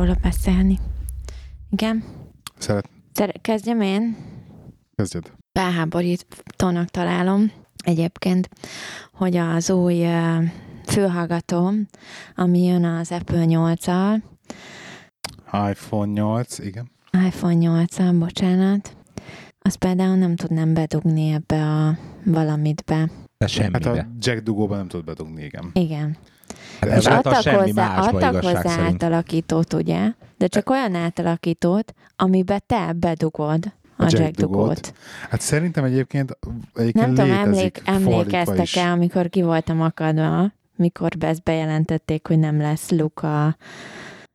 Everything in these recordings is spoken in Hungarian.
róla beszélni. Igen. Szeret, Szer- kezdjem én? kezdjed. felháborítónak találom egyébként, hogy az új ö, fülhallgató, ami jön az Apple 8-al, iPhone 8, igen. iPhone 8-al, bocsánat, azt például nem tudnám bedugni ebbe a valamitbe. De Hát semmibe. a jack dugóban nem tudod bedugni, igen. Igen. Hát És ezáltal adtak hozzá, adtak hozzá szerint. átalakítót, ugye? De csak olyan átalakítót, amiben te bedugod a, A jack jack dugót. Hát szerintem egyébként, egyébként Nem tudom, emlék, emlékeztek-e, amikor ki voltam akadva, mikor ezt bejelentették, hogy nem lesz Luka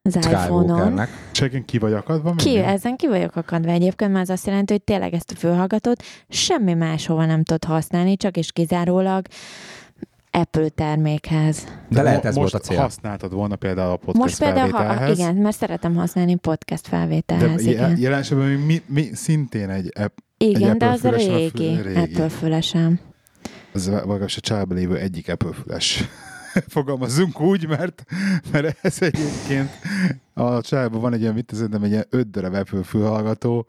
az iPhone-on. Egyébként ki vagy akadva? Ki, még? ezen ki vagyok akadva egyébként, mert az azt jelenti, hogy tényleg ezt a fülhallgatót semmi máshova nem tud használni, csak és kizárólag Apple termékhez. De lehet ez most volt a cél. használtad volna például a podcast Most például, ha, igen, mert szeretem használni podcast De felvételhez, je- igen. jelen esetben mi, mi, szintén egy app, Igen, egy de az a Apple füles, a régi, régi. Apple fülesem. az legalábbis a családban lévő egyik Apple füles. Fogalmazzunk úgy, mert, mert ez egyébként a családban van egy ilyen, mit szerintem egy ilyen öt darab Apple fülhallgató,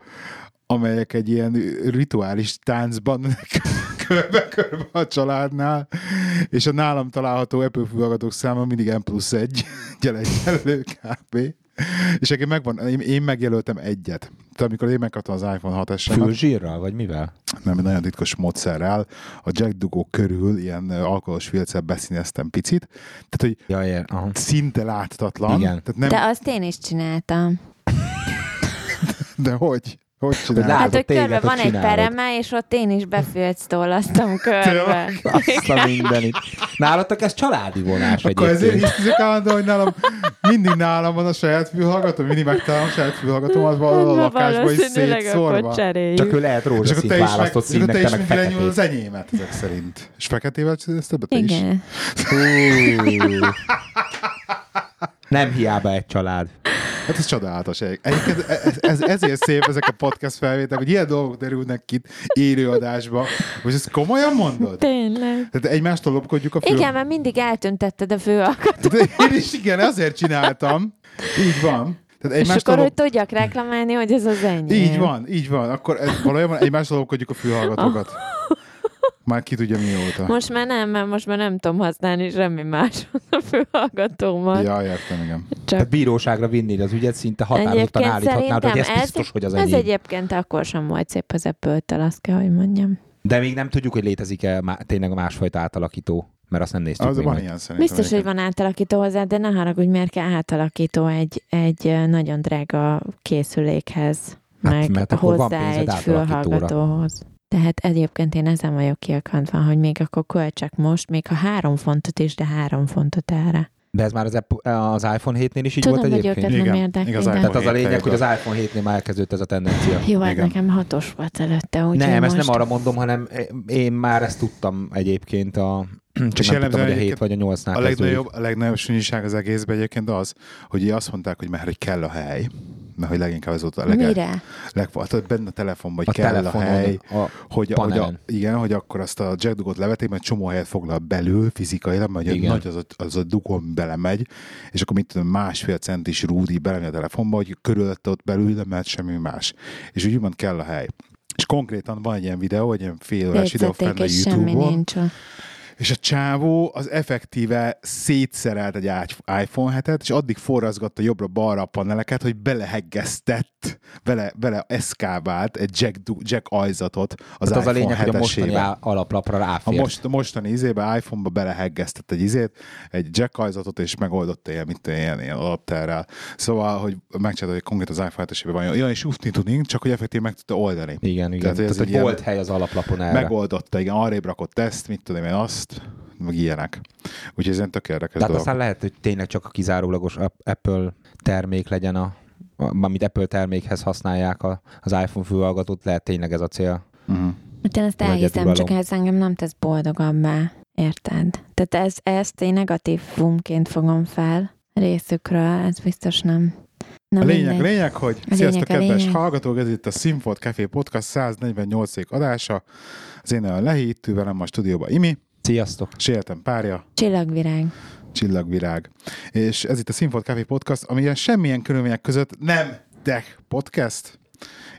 amelyek egy ilyen rituális táncban körbe-körbe a családnál, és a nálam található Apple fülhallgatók száma mindig M plusz egy, egyenlő kb. És egyébként megvan, én, én megjelöltem egyet. Tehát amikor én megkaptam az iPhone 6 s Fülzsírral, vagy mivel? nem nagyon titkos módszerrel a jack dugó körül ilyen alkoholos filccel beszíneztem picit. Tehát, hogy Ja, ja, aha. szinte láthatatlan. Igen. Tehát nem, De de, azt én is csináltam. de hogy? Hogy Hogy csinálod? Hát, hogy körbe van egy pereme, és ott én is befülc tollasztom körbe. Azt a mindenit. Nálatok ez családi vonás Akkor ezért egyébként. hisztizik állandó, hogy nálam mindig nálam van a saját fülhallgató, mindig megtalálom a saját fülhallgatóm, az van a lakásban is szétszórva. Csak ő lehet te meg, választott és akkor te színnek, te is meg feketét. az enyémet ezek szerint. És feketével csinálsz többet te is? Igen. Nem hiába egy család. Hát ez csodálatos. Egyébként ez, ez, ezért szép ezek a podcast felvételek, hogy ilyen dolgok derülnek ki élőadásba. Most ezt komolyan mondod? Tényleg. Tehát egymástól lopkodjuk a fül... Igen, mert mindig eltüntetted a főalkatot. De én is igen, azért csináltam. Így van. Tehát És akkor, hogy lop... tudjak reklamálni, hogy ez az enyém. Így van, így van. Akkor ez, valójában egymástól lopkodjuk a fülhallgatókat. Már ki tudja mióta. Most már nem, mert most már nem tudom használni semmi más a főhallgatómat. Ja, értem, igen. Csak Tehát bíróságra vinnéd az ügyet, szinte határozottan állíthatnád, hogy ez ez- biztos, hogy az ez enyém. egyébként akkor sem volt szép az apple azt kell, hogy mondjam. De még nem tudjuk, hogy létezik-e má- tényleg másfajta átalakító, mert azt nem néztük Az még van meg. ilyen szerintem. Biztos, hogy van átalakító hozzá, de ne haragudj, miért kell átalakító egy, egy nagyon drága készülékhez, Hát, meg mert akkor van hozzá egy átalakítóra. fülhallgatóhoz. Tehát egyébként én ezen vagyok kiakadva, hogy még akkor költsek most, még ha három fontot is, de három fontot erre. De ez már az, Apple, az iPhone 7-nél is így Tudom, volt hogy egyébként? őket nem Igen, érdekli, iPhone Tehát az a lényeg, hogy az iPhone 7-nél már elkezdődött ez a tendencia. Jó, hát Igen. nekem hatos volt előtte, úgyhogy nem, most... ezt nem arra mondom, hanem én már ezt tudtam egyébként a... Csak És nem tudtam, hogy a jellemzően 7 vagy a 8-nál A kezdődik. legnagyobb, a legnagyobb sunyiság az egészben egyébként az, hogy így azt mondták, hogy már hogy kell a hely, mert hogy leginkább ez volt a leg, Mire? legfalt, hogy benne a telefonban, hogy A kell a hely, a hogy, hogy a, igen, hogy akkor azt a jack dugot levetik, mert csomó helyet foglal belül fizikailag, mert Igen. nagy az a, az a dugón belemegy, és akkor mit tudom, másfél centis rúdi belemegy a telefonba, hogy körülötte ott belül nem mehet semmi más. És úgy úgymond kell a hely. És konkrétan van egy ilyen videó, egy ilyen fél órás videó fenn a YouTube-on, nincs. És a csávó az effektíve szétszerelt egy iPhone 7-et, és addig forrazgatta jobbra-balra a paneleket, hogy beleheggeztett, bele, bele eszkábált egy jack, jack ajzatot az Tehát az a lényeg, hogy a mostani 7-esébe. á- alaplapra A, ráfér. most, a mostani izébe, iPhone-ba beleheggeztett egy izét, egy jack ajzatot, és megoldotta ilyen, mint ilyen, ilyen adapterrel. Szóval, hogy megcsinálta, hogy konkrét az iPhone 7 van olyan is útni tudnénk, csak hogy effektív meg tudta oldani. Igen, igen. Tehát, hogy Tehát hogy volt hely az alaplapon erre. Megoldotta, igen, arrébb rakott ezt, mit tudom én azt, meg ilyenek. Úgyhogy ez ilyen tök érdekes Tehát dolog. aztán lehet, hogy tényleg csak a kizárólagos Ap- Apple termék legyen a amit Apple termékhez használják a, az iPhone fülhallgatót, lehet tényleg ez a cél. Uh-huh. Hát én ezt elhiszem, csak ez engem nem tesz boldogabbá. Érted? Tehát ez, ezt én negatív fumként fogom fel részükről, ez biztos nem. Na A lényeg, mindegy. lényeg, hogy A sziasztok, lényeg, a kedves lényeg. hallgatók, ez itt a Színfolt Café Podcast 148. adása. Az én olyan lehítő velem a stúdióban Imi, Sziasztok! és életem párja, Csillagvirág. Csillagvirág. És ez itt a Színfolt Café Podcast, amilyen semmilyen körülmények között nem tech podcast,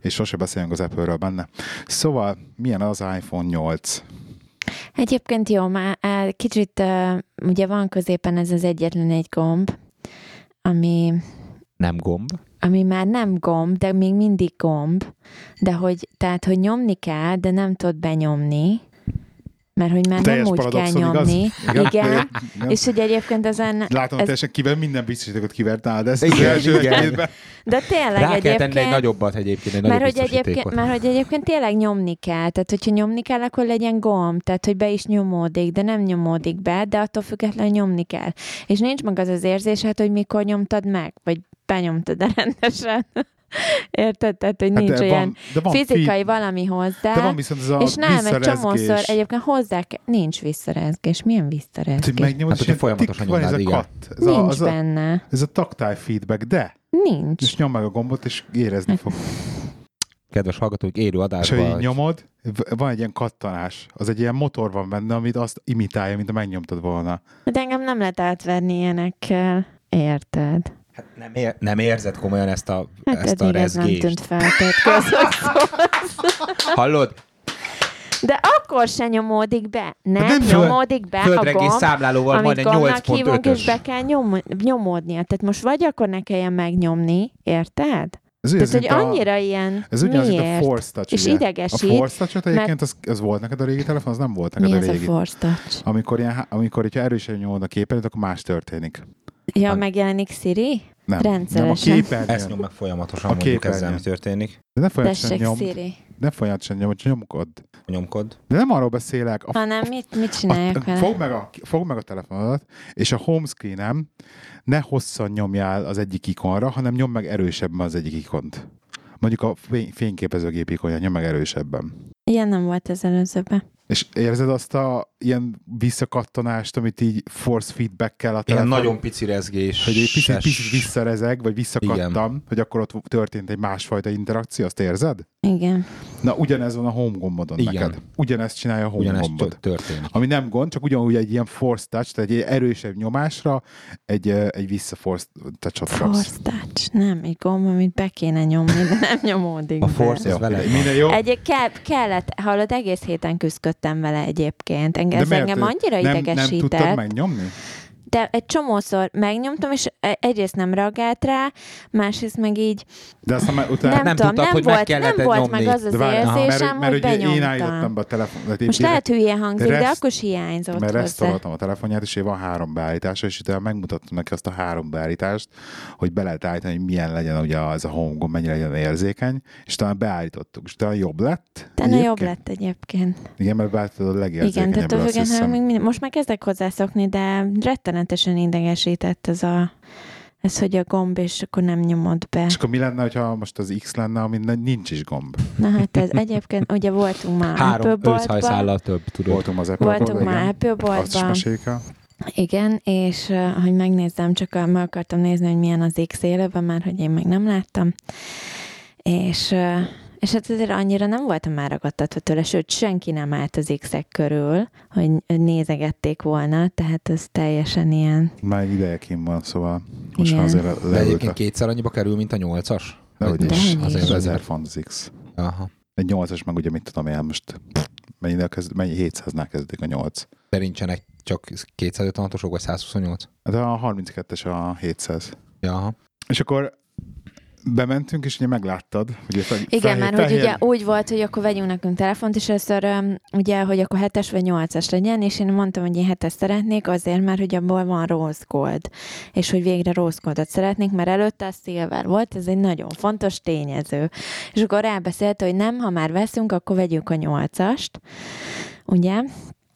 és sose beszélünk az Apple-ről benne. Szóval, milyen az iPhone 8? Egyébként jó, már kicsit ugye van középen ez az egyetlen egy gomb, ami, Nem gomb. ami már nem gomb, de még mindig gomb, de hogy, tehát, hogy nyomni kell, de nem tudod benyomni, mert hogy már Teljes nem úgy kell paradoxon, igaz? nyomni. Igen. Igen. Igen. És hogy egyébként ezen, Látom, ez- ez... teljesen kivel minden biztosítékot kivert nálad ezt Igen, az első igen. de tényleg Rá kell tenni egy egyébként, nagyobbat egyébként, egy mert nagyobb hogy, egyébként, mert hogy egyébként tényleg nyomni kell, tehát hogyha nyomni kell, akkor legyen gomb, tehát hogy be is nyomódik, de nem nyomódik be, de attól függetlenül nyomni kell. És nincs meg az az érzésed, hogy mikor nyomtad meg, vagy benyomtad rendesen. Érted? Tehát, hogy nincs Hát de olyan van, de van fizikai feed- valami hozzá. De van viszont ez a és nem, egy csomószor egyébként hozzá kell, nincs visszarezgés. Milyen Hát, hogy visszarezgés? megnyomod, Hát, és hogyha ilyen folyamatosan van ez a kat. Ez a, Nincs az a, benne. ez a tactile feedback, de Nincs. és nyom meg a gombot, és érezni fog. Kedves hallgatók, élő És adásban. hogy így nyomod, van egy ilyen kattanás. Az egy ilyen motor van benne, amit azt imitálja, mint a megnyomtad volna. De engem nem lehet átverni ilyenekkel. Érted? Hát nem, ér, nem érzed komolyan ezt a, Hát ezt a ez nem rezgést. tűnt fel, tehát Hallod? De akkor se nyomódik be. Nem, nem nem nyomódik be a gomb, számlálóval amit majdnem gombnak hívunk, és 8.5-ös. be kell nyom, nyomódnia. Tehát most vagy akkor ne kelljen megnyomni, érted? Ez, Tehát, hogy a- annyira ilyen, Ez ugyanaz, mint a miért? Force Touch. És ugye? idegesít, A Force Touch-ot egyébként, az, az volt neked a régi telefon? Az nem volt neked Mi a ez a régi. Force Touch? amikor, ilyen, amikor hogyha erősen nyomod a képernyőt, akkor más történik. Ja, Hát- megjelenik Siri? Nem, Rendszeresen. Nem, a képernyőn. Ezt nyom meg folyamatosan, A mondjuk képernyőn. ezzel mi történik. De ne folyamatosan nyomd. Siri. Ne folyamatosan nyomd, nyomkod. Nyomkod. De nem arról beszélek. A Hanem mit, mit csináljak A, fogd, meg a, fogd meg a telefonodat, és a home screen ne hosszan nyomjál az egyik ikonra, hanem nyom meg erősebben az egyik ikont. Mondjuk a fény, fényképezőgép ikonja, nyom meg erősebben. Ilyen nem volt az előzőben. És érzed azt a ilyen visszakattanást, amit így force feedback-kel a Ilyen telefon, nagyon pici rezgés. hogy egy picit, picit visszarezeg, vagy visszakattam, Igen. hogy akkor ott történt egy másfajta interakció, azt érzed? Igen. Na, ugyanez van a home gombodon Igen. neked. Ugyanezt csinálja a home Ugyanezt gombod. történik. Ami nem gond, csak ugyanúgy egy ilyen force touch, tehát egy erősebb nyomásra egy, egy vissza force touch-ot. Force Touch. Nem, egy gomb, amit be kéne nyomni, de nem nyomódik A be. Force Jó, az vele. minden jó. Egy kell, kellett, hallod, egész héten küzdöttem vele egyébként. Engem, De ez miért? engem annyira nem, nem idegesített. tudtad megnyomni? De egy csomószor megnyomtam, és e- egyrészt nem reagált rá, másrészt meg így De aztán már utána... nem, nem tudom, tudtad, nem hogy meg volt, kellett nem volt nyomni. meg az az De várj, aha, érzésem, mert, hogy mert ugye én állítottam benyomtam. be a telefon. Most lehet hülye hangzik, de Reszt- akkor is hiányzott mert restauráltam a telefonját, és én van három beállítása, és utána megmutattam neki azt a három beállítást, hogy be lehet állítani, hogy milyen legyen ugye az a home gomb, mennyire legyen érzékeny, és talán beállítottuk, és talán jobb lett. Tenne jobb lett egyébként. Igen, mert beállítottad a Igen, legérzékenyebbről, tehát hiszem. még minden, most már kezdek hozzászokni, de rettenetesen idegesített ez a ez, hogy a gomb, és akkor nem nyomod be. És akkor mi lenne, ha most az X lenne, amin nincs is gomb? Na hát ez egyébként, ugye voltunk már Apple Három őszhajszállal több, tudod. Voltunk az Apple voltunk boltban, már igen. Apple Azt is boltban, meséljük el. igen, és hogy megnézzem, csak meg akartam nézni, hogy milyen az X élőben, már hogy én még nem láttam, és és hát azért annyira nem voltam már ragadtatva tőle, sőt, senki nem állt az X-ek körül, hogy nézegették volna, tehát ez teljesen ilyen, Már egy ideje kim van, szóval most Igen. már azért De leült egyébként a... kétszer annyiba kerül, mint a nyolcas. Dehogy De is. Azért is. 1000 font az X. Aha. Egy 8-as meg ugye mit tudom én most mennyi, kezd, mennyi 700-nál kezdődik a 8. De nincsenek csak 256-osok, vagy 128? Hát a 32-es a 700. Ja, aha. És akkor bementünk, és ugye megláttad. Ugye fe, Igen, fehér, mert hogy fehér, ugye úgy volt, hogy akkor vegyünk nekünk telefont, és először ugye, hogy akkor 7-es vagy 8-as legyen, és én mondtam, hogy én 7-es szeretnék, azért, mert hogy abból van rose gold, és hogy végre rose goldot szeretnék, mert előtte a silver volt, ez egy nagyon fontos tényező. És akkor rábeszélt, hogy nem, ha már veszünk, akkor vegyük a 8-ast, ugye?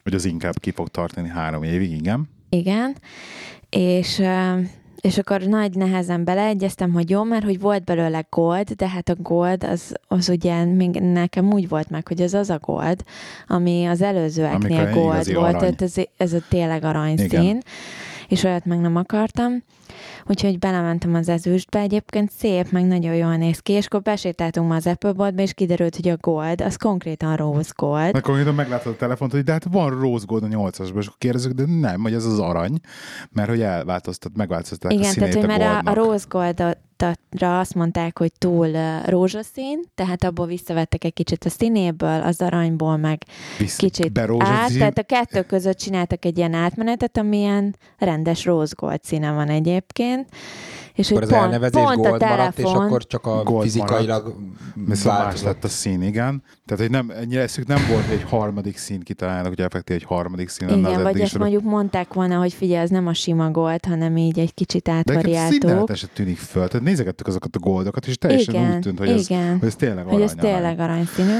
Hogy az inkább ki fog tartani három évig, igen. Igen, és, ö, és akkor nagy nehezen beleegyeztem, hogy jó, mert hogy volt belőle gold, de hát a gold az, az ugye még nekem úgy volt meg, hogy az az a gold, ami az előzőeknél Amikor gold volt, tehát ez, ez a tényleg aranyszín, Igen. és olyat meg nem akartam. Úgyhogy belementem az ezüstbe, egyébként szép, meg nagyon jól néz ki, és akkor besétáltunk ma az Apple boltba, és kiderült, hogy a gold, az konkrétan rose gold. Akkor konkrétan meglátod a telefont, hogy de hát van rose gold a 8-asban, és akkor kérdezzük, de nem, hogy ez az arany, mert hogy elváltoztat, megváltoztatták Igen, a színét tehát, hogy a mert a, a rose goldra azt mondták, hogy túl rózsaszín, tehát abból visszavettek egy kicsit a színéből, az aranyból meg Visz- kicsit át, tehát a kettő között csináltak egy ilyen átmenetet, ami ilyen rendes rose gold színe van egyébként. És Akkor hogy az pont, elnevezés pont a gold maradt, és telefon, akkor csak a Gold fizikailag Viszont más lett a szín, igen. Tehát, hogy nem, ennyire szük nem volt, hogy egy harmadik szín kitalálnak, hogy effektív egy harmadik szín lenne igen, vagy ezt mondjuk mondták volna, hogy figyelj, ez nem a sima gold, hanem így egy kicsit De nekem átvariáltók. színeleten tűnik föl. Tehát nézegettük azokat a goldokat, és teljesen Igen, úgy tűnt, hogy ez, igen. hogy ez tényleg hogy arany. ez tényleg aranyszínű.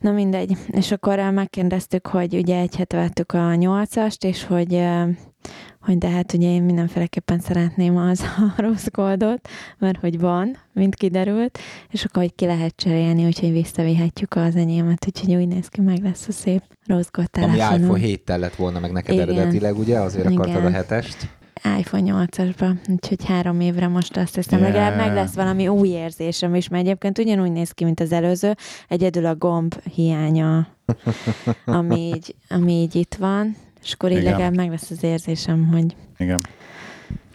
Na mindegy. És akkor eh, megkérdeztük, hogy ugye egy hete vettük a nyolcast, és hogy, eh, hogy de hát ugye én mindenféleképpen szeretném az a rossz goldot, mert hogy van, mint kiderült, és akkor hogy ki lehet cserélni, úgyhogy visszavihetjük az enyémet, úgyhogy úgy néz ki, meg lesz a szép rossz gold Ami telefonom. iPhone 7-tel lett volna meg neked Igen. eredetileg, ugye? Azért akartad a Igen. hetest. iPhone 8-asba, úgyhogy három évre most azt hiszem, Yeah. legalább meg lesz valami új érzésem is, mert egyébként ugyanúgy néz ki, mint az előző, egyedül a gomb hiánya, ami így, ami így itt van, és akkor így Igen. legalább meg lesz az érzésem, hogy Igen.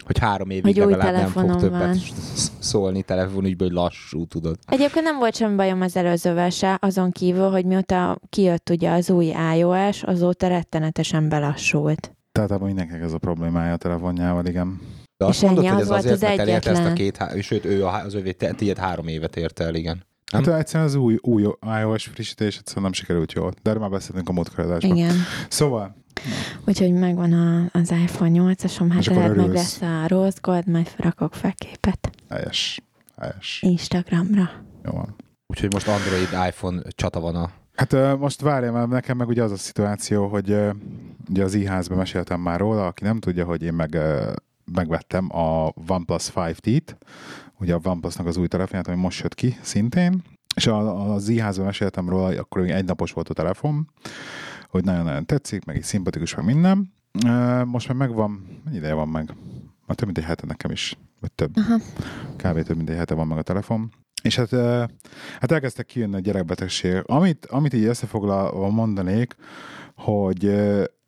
Hogy három évig Hogy új legalább nem fog többet van. szólni telefonügyből, hogy lassú, tudod. Egyébként nem volt semmi bajom az előzővel se, azon kívül, hogy mióta kijött ugye az új iOS, azóta rettenetesen belassult. Tehát abban mindenkinek ez a problémája a telefonjával, igen. De azt És ennyi, mondod, hogy az ez volt azért, az mert elélte ezt a két, há- sőt, ő a, az övé, tiéd három évet érte el, igen. Nem? Hát egyszerűen az új, új iOS frissítés egyszerűen nem sikerült jól. De erről már beszéltünk a múltkor. Igen. Szóval, Úgyhogy megvan a, az iPhone 8-asom, hát lehet meg lesz a Rose Gold, majd felrakok fel képet helyes. Helyes. Instagramra. Jó van. Úgyhogy most Android, iPhone csata van a... Hát most várjam, mert nekem meg ugye az a szituáció, hogy ugye az iHázban meséltem már róla, aki nem tudja, hogy én meg megvettem a OnePlus 5T-t, ugye a OnePlusnak az új telefonját, ami most jött ki szintén, és az iHázban meséltem róla, akkor még egy napos volt a telefon, hogy nagyon-nagyon tetszik, meg így szimpatikus, meg minden. Most már megvan, mennyi ideje van meg? Már több mint egy hete nekem is, vagy több. Aha. Kb. több mint egy hete van meg a telefon. És hát, hát elkezdtek kijönni a gyerekbetegség. Amit, amit így összefoglalva mondanék, hogy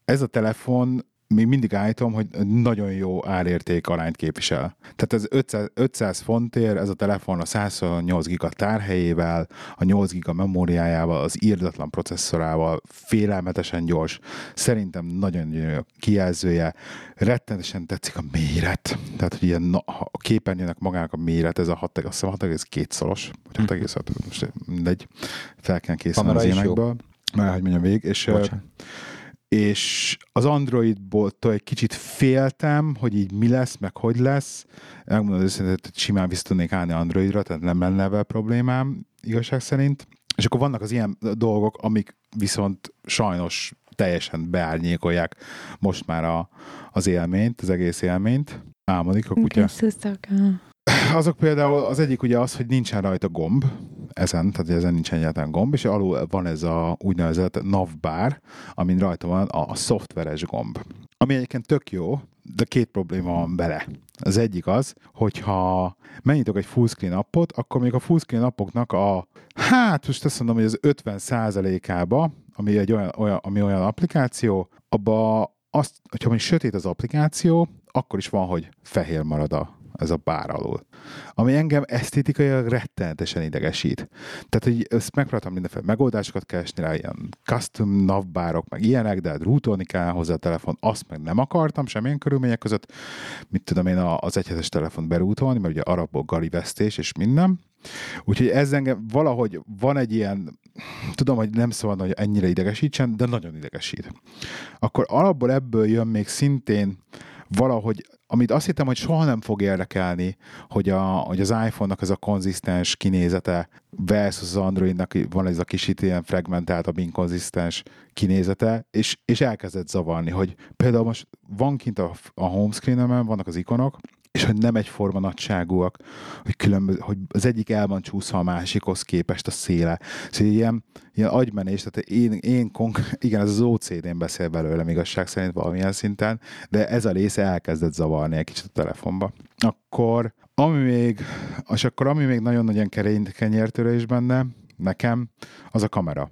ez a telefon még mindig állítom, hogy nagyon jó árérték arányt képvisel. Tehát ez 500, 500 fontért, ez a telefon a 128 giga tárhelyével, a 8 giga memóriájával, az írdatlan processzorával, félelmetesen gyors, szerintem nagyon a kijelzője, rettenetesen tetszik a méret. Tehát, hogy ilyen na, a képernyőnek magának a méret, ez a 6, azt hiszem 6,2 szoros, vagy 6,6, most mindegy, fel kell készülni az jó. ilyenekből. Már hogy mondjam végig, és, Bocsánat. És az Androidból egy kicsit féltem, hogy így mi lesz, meg hogy lesz. Megmondom őszintén, hogy simán vissza tudnék állni Androidra, tehát nem lenne vele problémám igazság szerint. És akkor vannak az ilyen dolgok, amik viszont sajnos teljesen beárnyékolják most már a, az élményt, az egész élményt. Álmodik a kutya. Azok például az egyik ugye az, hogy nincsen rajta gomb, ezen, tehát ezen nincsen egyáltalán gomb, és alul van ez a úgynevezett navbar, amin rajta van a, szoftveres gomb. Ami egyébként tök jó, de két probléma van bele. Az egyik az, hogyha megnyitok egy fullscreen appot, akkor még a fullscreen appoknak a, hát most azt mondom, hogy az 50 ába ami, egy olyan, olyan, ami olyan applikáció, abba azt, hogyha mondjuk sötét az applikáció, akkor is van, hogy fehér marad a, ez a bár alul. Ami engem esztétikailag rettenetesen idegesít. Tehát, hogy ezt megpróbáltam mindenféle megoldásokat keresni rá, ilyen custom navbárok, meg ilyenek, de hát rootolni kell hozzá a telefon, azt meg nem akartam semmilyen körülmények között. Mit tudom én, az egyhetes telefon berútolni, mert ugye arabból galivesztés és minden. Úgyhogy ez engem valahogy van egy ilyen, tudom, hogy nem szabad, hogy ennyire idegesítsen, de nagyon idegesít. Akkor alapból ebből jön még szintén valahogy, amit azt hittem, hogy soha nem fog érdekelni, hogy, a, hogy az iPhone-nak ez a konzisztens kinézete versus az Androidnak van ez a kicsit ilyen fragmentáltabb, inkonzisztens kinézete, és, és elkezdett zavarni, hogy például most van kint a, a homescreen vannak az ikonok, és hogy nem egyforma nagyságúak, hogy, különböző, hogy az egyik el van csúszva a másikhoz képest a széle. Szóval ilyen, ilyen agymenés, tehát én, én konk- igen, ez az OCD-n beszél belőlem igazság szerint valamilyen szinten, de ez a része elkezdett zavarni egy kicsit a telefonba. Akkor ami még, és akkor ami még nagyon nagyon kenyértőre is benne, nekem, az a kamera.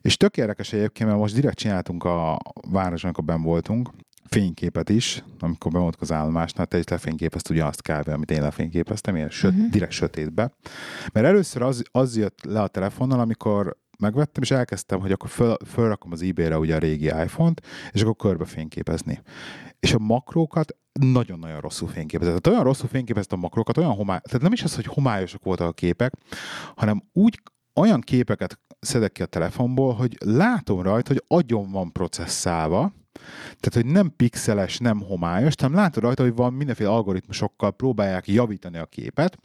És tök érdekes egyébként, mert most direkt csináltunk a városon, amikor ben voltunk, fényképet is, amikor bemondtuk az állomásnál, te is lefényképezt ugyanazt kb. amit én lefényképeztem, ilyen söt, uh-huh. direkt sötétbe. Mert először az, az jött le a telefonnal, amikor megvettem, és elkezdtem, hogy akkor föl, fölrakom az eBay-re ugye a régi iPhone-t, és akkor körbe fényképezni. És a makrókat nagyon-nagyon rosszul fényképezett. Tehát olyan rosszul fényképeztem a makrókat, olyan homály, tehát nem is az, hogy homályosok voltak a képek, hanem úgy olyan képeket szedek ki a telefonból, hogy látom rajta, hogy agyon van processzálva, tehát, hogy nem pixeles, nem homályos, hanem látod rajta, hogy van mindenféle algoritmusokkal próbálják javítani a képet,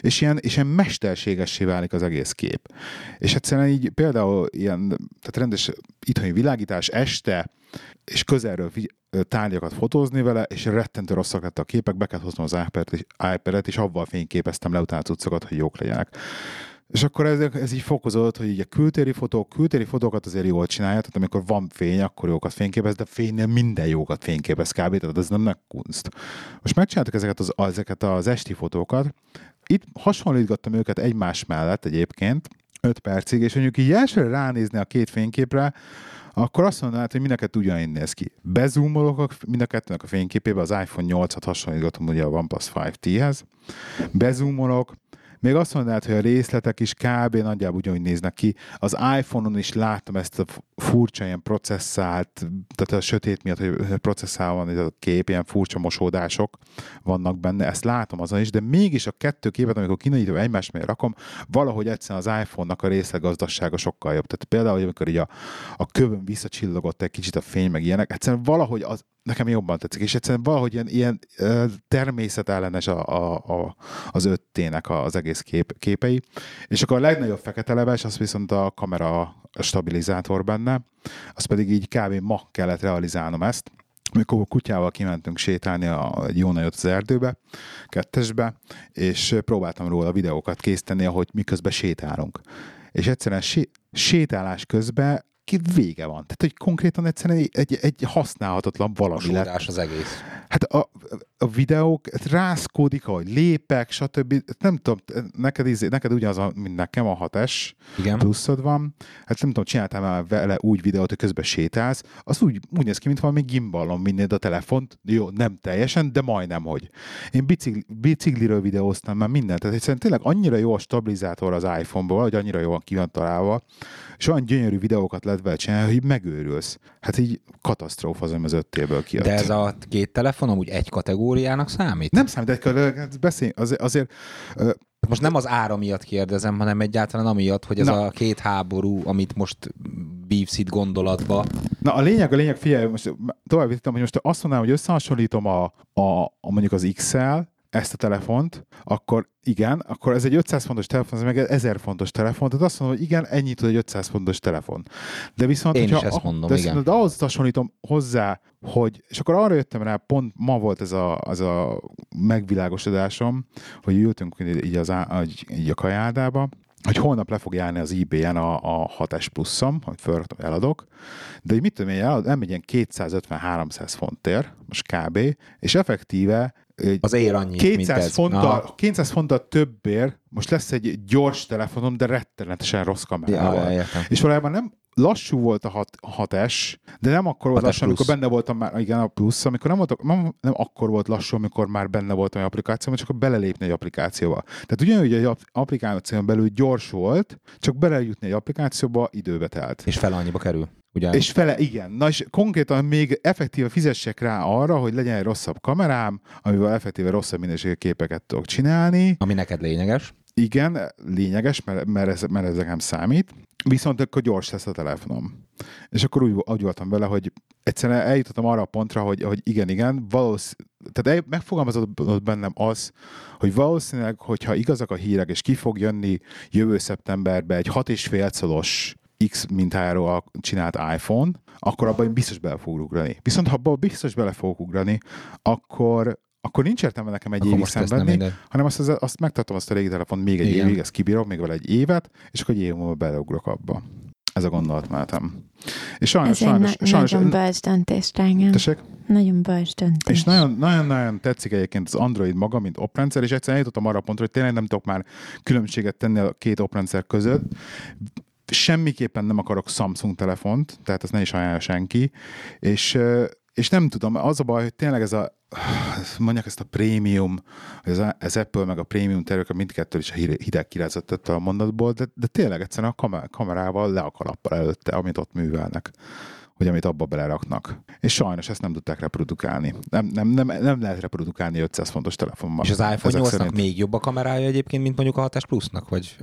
és ilyen, és ilyen mesterségessé válik az egész kép. És egyszerűen így például ilyen, tehát rendes itthoni világítás este, és közelről tárgyakat fotózni vele, és rettentő rosszak lett a képek, be kellett hoznom az iPad-et, és avval fényképeztem le utána cuccokat, hogy jók legyenek. És akkor ez, ez így fokozódott, hogy így a kültéri fotók, kültéri fotókat azért jól csinálja, tehát amikor van fény, akkor jókat fényképez, de fénynél minden jókat fényképez kb. Tehát ez nem meg kunst. Most megcsináltuk ezeket az, ezeket az esti fotókat, itt hasonlítgattam őket egymás mellett egyébként, 5 percig, és mondjuk így elsőre ránézni a két fényképre, akkor azt mondanád, hogy mind a kettő ugyanígy néz ki. Bezoomolok mind a kettőnek a fényképébe, az iPhone 8-at hasonlítgatom ugye a OnePlus 5T-hez, bezoomolok, még azt mondanád, hogy a részletek is kb. nagyjából ugyanúgy néznek ki. Az iPhone-on is láttam ezt a furcsa ilyen processzált, tehát a sötét miatt, hogy processzál van ez a kép, ilyen furcsa mosódások vannak benne, ezt látom azon is, de mégis a kettő képet, amikor kinagyítom egymás mellé rakom, valahogy egyszerűen az iPhone-nak a részlegazdasága sokkal jobb. Tehát például, amikor így a, a kövön visszacsillogott egy kicsit a fény, meg ilyenek, egyszerűen valahogy az, nekem jobban tetszik, és egyszerűen valahogy ilyen, ilyen természetellenes a, a, a, az öttének az egész kép, képei. És akkor a legnagyobb fekete leves, az viszont a kamera stabilizátor benne, az pedig így kb. ma kellett realizálnom ezt, amikor a kutyával kimentünk sétálni a, egy jó nagyot az erdőbe, kettesbe, és próbáltam róla videókat készíteni, ahogy miközben sétálunk. És egyszerűen sé, sétálás közben ki vége van. Tehát, hogy konkrétan egyszerűen egy, egy, egy használhatatlan valami lett. az egész. Hát a, a videók rászkódik, ahogy lépek, stb. Nem tudom, neked, izé, neked ugyanaz, a, mint nekem a 6S Igen. pluszod van. Hát nem tudom, csináltál már vele úgy videót, hogy közben sétálsz. Az úgy, úgy néz ki, mint valami gimballon vinnéd a telefont. Jó, nem teljesen, de majdnem, hogy. Én bicikli, bicikliről videóztam már mindent. Tehát egyszerűen tényleg annyira jó a stabilizátor az iPhone-ból, hogy annyira jó van ki van találva, és olyan gyönyörű videókat lehet vele csinálni, hogy megőrülsz. Hát így katasztrófa az, az öttéből kijött. De ez a két telefon amúgy egy kategóriának számít? Nem számít, egy beszélj, azért, azért most nem az ára miatt kérdezem, hanem egyáltalán amiatt, hogy ez Na. a két háború, amit most bívsz itt gondolatba. Na a lényeg, a lényeg, figyelj, most tovább vittem, hogy most azt mondanám, hogy összehasonlítom a, a, a mondjuk az XL, ezt a telefont, akkor igen, akkor ez egy 500 fontos telefon, ez meg egy 1000 fontos telefon, tehát azt mondom, hogy igen, ennyit tud egy 500 fontos telefon. De viszont, Én hogyha, is ezt mondom, de, igen. De ahhoz hasonlítom hozzá, hogy, és akkor arra jöttem rá, pont ma volt ez a, az a megvilágosodásom, hogy ültünk így, az, így a kajádába, hogy holnap le fog járni az eBay-en a, a 6S pluszom, hogy föl eladok, de hogy mit tudom én, nem egy ilyen 250-300 fontért, most kb. És effektíve az ér annyit, 200 mint ez. Fonttal, 200 fonttal többért, most lesz egy gyors telefonom, de rettenetesen rossz kamerával. Ja, és valójában nem lassú volt a 6S, de nem akkor volt lassú, amikor benne voltam már, igen, a plusz, amikor nem, volt, nem, nem akkor volt lassú, amikor már benne voltam egy applikációban, csak belelépni egy applikációba. Tehát ugyanúgy egy applikáción belül gyors volt, csak belejutni egy applikációba időbe telt. És fel annyiba kerül. Ugye? És fele, igen. Na és konkrétan még effektíve fizessek rá arra, hogy legyen egy rosszabb kamerám, amivel effektíve rosszabb minőségű képeket tudok csinálni. Ami neked lényeges. Igen, lényeges, mert, mert, ez, mert ez nekem számít. Viszont akkor gyors lesz a telefonom. És akkor úgy, úgy voltam vele, hogy egyszerűen eljutottam arra a pontra, hogy, hogy igen, igen, valószínűleg, tehát megfogalmazott bennem az, hogy valószínűleg, hogyha igazak a hírek, és ki fog jönni jövő szeptemberben egy 6,5 szolos X mintáról csinált iPhone, akkor abban biztos bele fogok ugrani. Viszont ha abban biztos bele fogok ugrani, akkor akkor nincs értelme nekem egy Akkor évig szenvedni, hanem azt, azt, megtartom azt a régi telefont még egy Igen. évig, ezt kibírom, még vele egy évet, és akkor egy év múlva beleugrok abba. Ez a gondolatmenetem. És sajnos, Ez egy sajnos, na- sajnos, nagyon bölcs döntés, drágám. tessék? Nagyon bölcs döntés. És nagyon- nagyon-nagyon tetszik egyébként az Android maga, mint oprendszer, és egyszerűen eljutottam arra a pontra, hogy tényleg nem tudok már különbséget tenni a két oprendszer között. Semmiképpen nem akarok Samsung telefont, tehát ezt ne is ajánlja senki, és, és nem tudom, az a baj, hogy tényleg ez a mondják ezt a prémium, ez, a- ez Apple meg a prémium termék, mindkettő is a hide- hideg kirázott ettől a mondatból, de, de tényleg egyszerűen a kamer- kamerával le a kalappal előtte, amit ott művelnek hogy amit abba beleraknak. És sajnos ezt nem tudták reprodukálni. Nem, nem, nem, nem lehet reprodukálni 500 fontos telefonban. És az iPhone Ezek 8-nak szerint. még jobb a kamerája egyébként, mint mondjuk a 6S Plus-nak? Vagy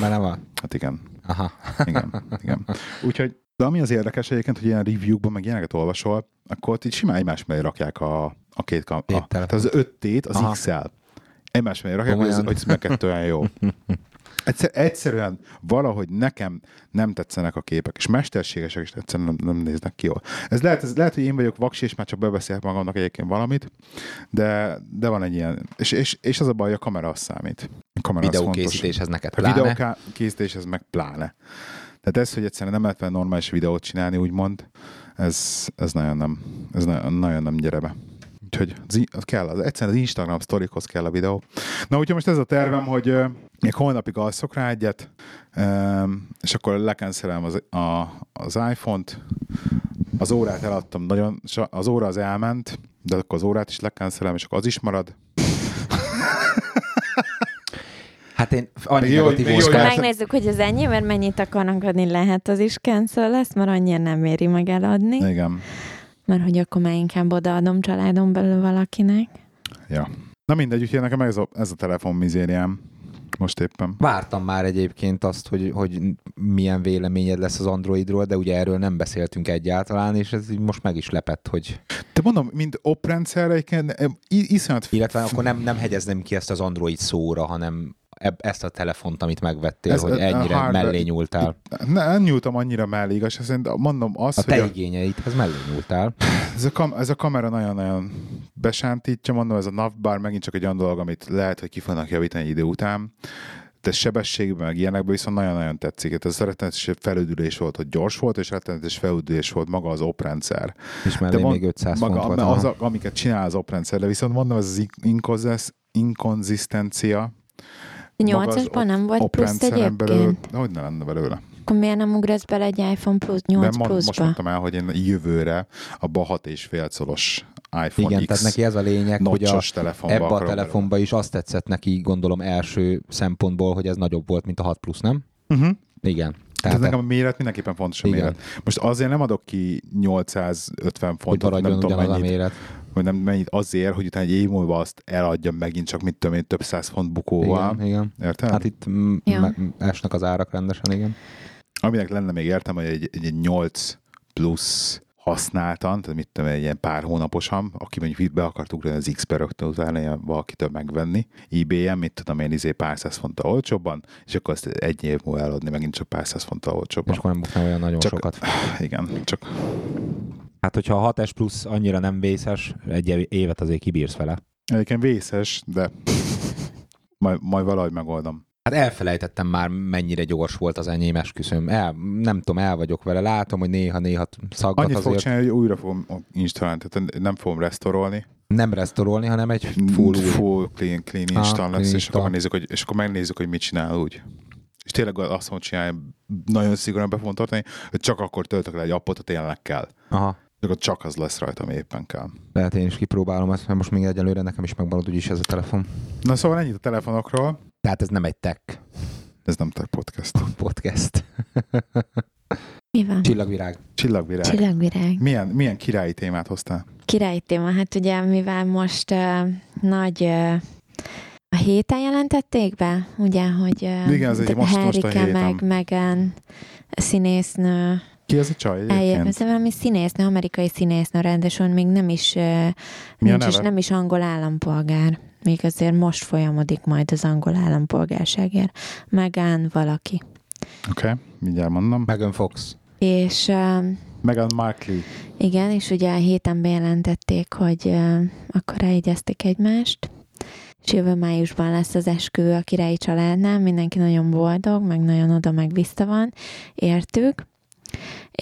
már nem van? Hát igen, Aha. igen, igen. Úgyhogy, de ami az érdekes egyébként, hogy ilyen review-kban meg ilyeneket olvasol, akkor ott így simán egymás mellé rakják a, a két kam- a, tehát az 5 t az Aha. XL. Egymás mellé rakják, hogy ez, Komolyan? hogy ez meg kettő olyan jó. Egyszer, egyszerűen valahogy nekem nem tetszenek a képek, és mesterségesek is egyszerűen nem, nem néznek ki jól. Ez lehet, ez lehet, hogy én vagyok vaks, és már csak bebeszélek magamnak egyébként valamit, de, de van egy ilyen, és, és, és az a baj, a kamera az számít. A kamera. Videókészítéshez neked A pláne. videókészítés ez meg pláne. Tehát ez, hogy egyszerűen nem lehet normális videót csinálni, úgymond, ez, ez nagyon nem, ez nagyon, nem gyere be. Úgyhogy az, az kell, az, egyszerűen az Instagram sztorikhoz kell a videó. Na, úgyhogy most ez a tervem, hogy ö, még holnapig alszok rá egyet, öm, és akkor lekenszelem az, a, az iPhone-t, az órát eladtam nagyon, az óra az elment, de akkor az órát is lekenszelem, és akkor az is marad. Hát én annyi jó, negatív jó, osztályt- megnézzük, hogy az ennyi, mert mennyit akarnak adni, lehet az is cancel lesz, mert annyira nem éri meg eladni, Igen. mert hogy akkor már inkább odaadom családon belül valakinek. Ja. Na mindegy, úgyhogy nekem ez a, ez a telefon mizériám most éppen. Vártam már egyébként azt, hogy, hogy milyen véleményed lesz az Androidról, de ugye erről nem beszéltünk egyáltalán, és ez így most meg is lepett, hogy... De mondom, mint oprendszerre, egyébként, eh, i- iszonyat Illetve akkor nem, nem hegyezném ki ezt az Android szóra, hanem ezt a telefont, amit megvettél, Ez hogy ennyire hardware- mellé nyúltál. ne, nem nyújtam annyira mellé, igaz, szerint mondom azt, A hogy te a, igényeidhez mellé nyúltál. ez, a kam, ez a kamera nagyon-nagyon besántítja, mondom, ez a navbar megint csak egy olyan dolog, amit lehet, hogy ki fognak javítani egy idő után, de sebességben, meg ilyenekben viszont nagyon-nagyon tetszik. Hát Ez rettenetes felüdülés volt, hogy gyors volt, és rettenetes felüdülés volt maga az oprendszer. És mellé mond- még 500 maga, font volt. az, a, amiket csinál az oprendszer, de viszont mondom, ez az inkonzisz- inkonzisztencia, Nyolcasban nem volt plusz belül, egyébként? hogy ne lenne belőle. Akkor miért nem ugrasz bele egy iPhone Plus, 8 De most pluszba? mondtam el, hogy én jövőre abba a 6,5 szolos iPhone Igen, X tehát neki ez a lényeg, hogy a, ebbe a telefonba is azt tetszett neki, gondolom első szempontból, hogy ez nagyobb volt, mint a 6 plusz, nem? Uh-huh. Igen. Tehát Tehát nekem a méret mindenképpen fontos a Igen. méret. Most azért nem adok ki 850 hogy fontot, nem maradjon tudom ugyanaz a mennyit, méret. Hogy nem mennyit azért, hogy utána egy év múlva azt eladjam megint csak mit tudom én, több száz font bukóval. Igen, igen. Érted? Hát itt mm, Ja. me- esnek az árak rendesen, igen. Aminek lenne még értem, hogy egy, egy, egy 8 plusz használtan, tehát mit tudom, egy ilyen pár hónaposan, aki mondjuk be akart ugrani az X-be rögtön utána valakitől megvenni, eBay-en, mit tudom én, izé pár száz fonttal olcsóbban, és akkor azt egy év múlva eladni megint csak pár száz fonttal És olcsóbban. akkor nem bukna olyan nagyon Csak- sokat. Igen, csak Hát, hogyha a 6S plusz annyira nem vészes, egy évet azért kibírsz vele. egyébként vészes, de majd, majd valahogy megoldom. Hát elfelejtettem már, mennyire gyors volt az enyém, esküszöm. El, nem tudom, el vagyok vele. Látom, hogy néha-néha szaggat Annyit fogok azért. csinálni, hogy újra fogom installálni, tehát nem fogom restaurolni. Nem restaurolni, hanem egy full új. full clean, clean Ah, install clean lesz, és install. akkor, megnézzük, hogy, és akkor megnézzük, hogy mit csinál úgy. És tényleg azt fogom csinálni, nagyon szigorúan be fogom tartani, hogy csak akkor töltök le egy appot, ha tényleg kell. Aha. És akkor csak az lesz rajta, ami éppen kell. Lehet én is kipróbálom ezt, mert most még egyelőre nekem is megmarad úgyis ez a telefon. Na szóval ennyit a telefonokról. Tehát ez nem egy tech Ez nem tech podcast. podcast. Mi van? Csillagvirág. Csillagvirág. Csillagvirág. Milyen, milyen királyi témát hoztál? Király téma, hát ugye mivel most uh, nagy uh, a héten jelentették be, ugye, hogy uh, Igen, ez egy most- most a héten. meg Megan színésznő Ki ez a csaj egyébként? ez valami színésznő, amerikai színésznő rendeson, még nem is, Mi nincs is, nem is angol állampolgár. Még azért most folyamodik majd az angol állampolgárságért. Megan valaki. Oké, okay, mindjárt mondom. Megan Fox. És uh, Megan Meghan Markle. Igen, és ugye a héten bejelentették, hogy uh, akkor elegyezték egymást, és jövő májusban lesz az eskü a királyi családnál, mindenki nagyon boldog, meg nagyon oda meg vissza van, értük,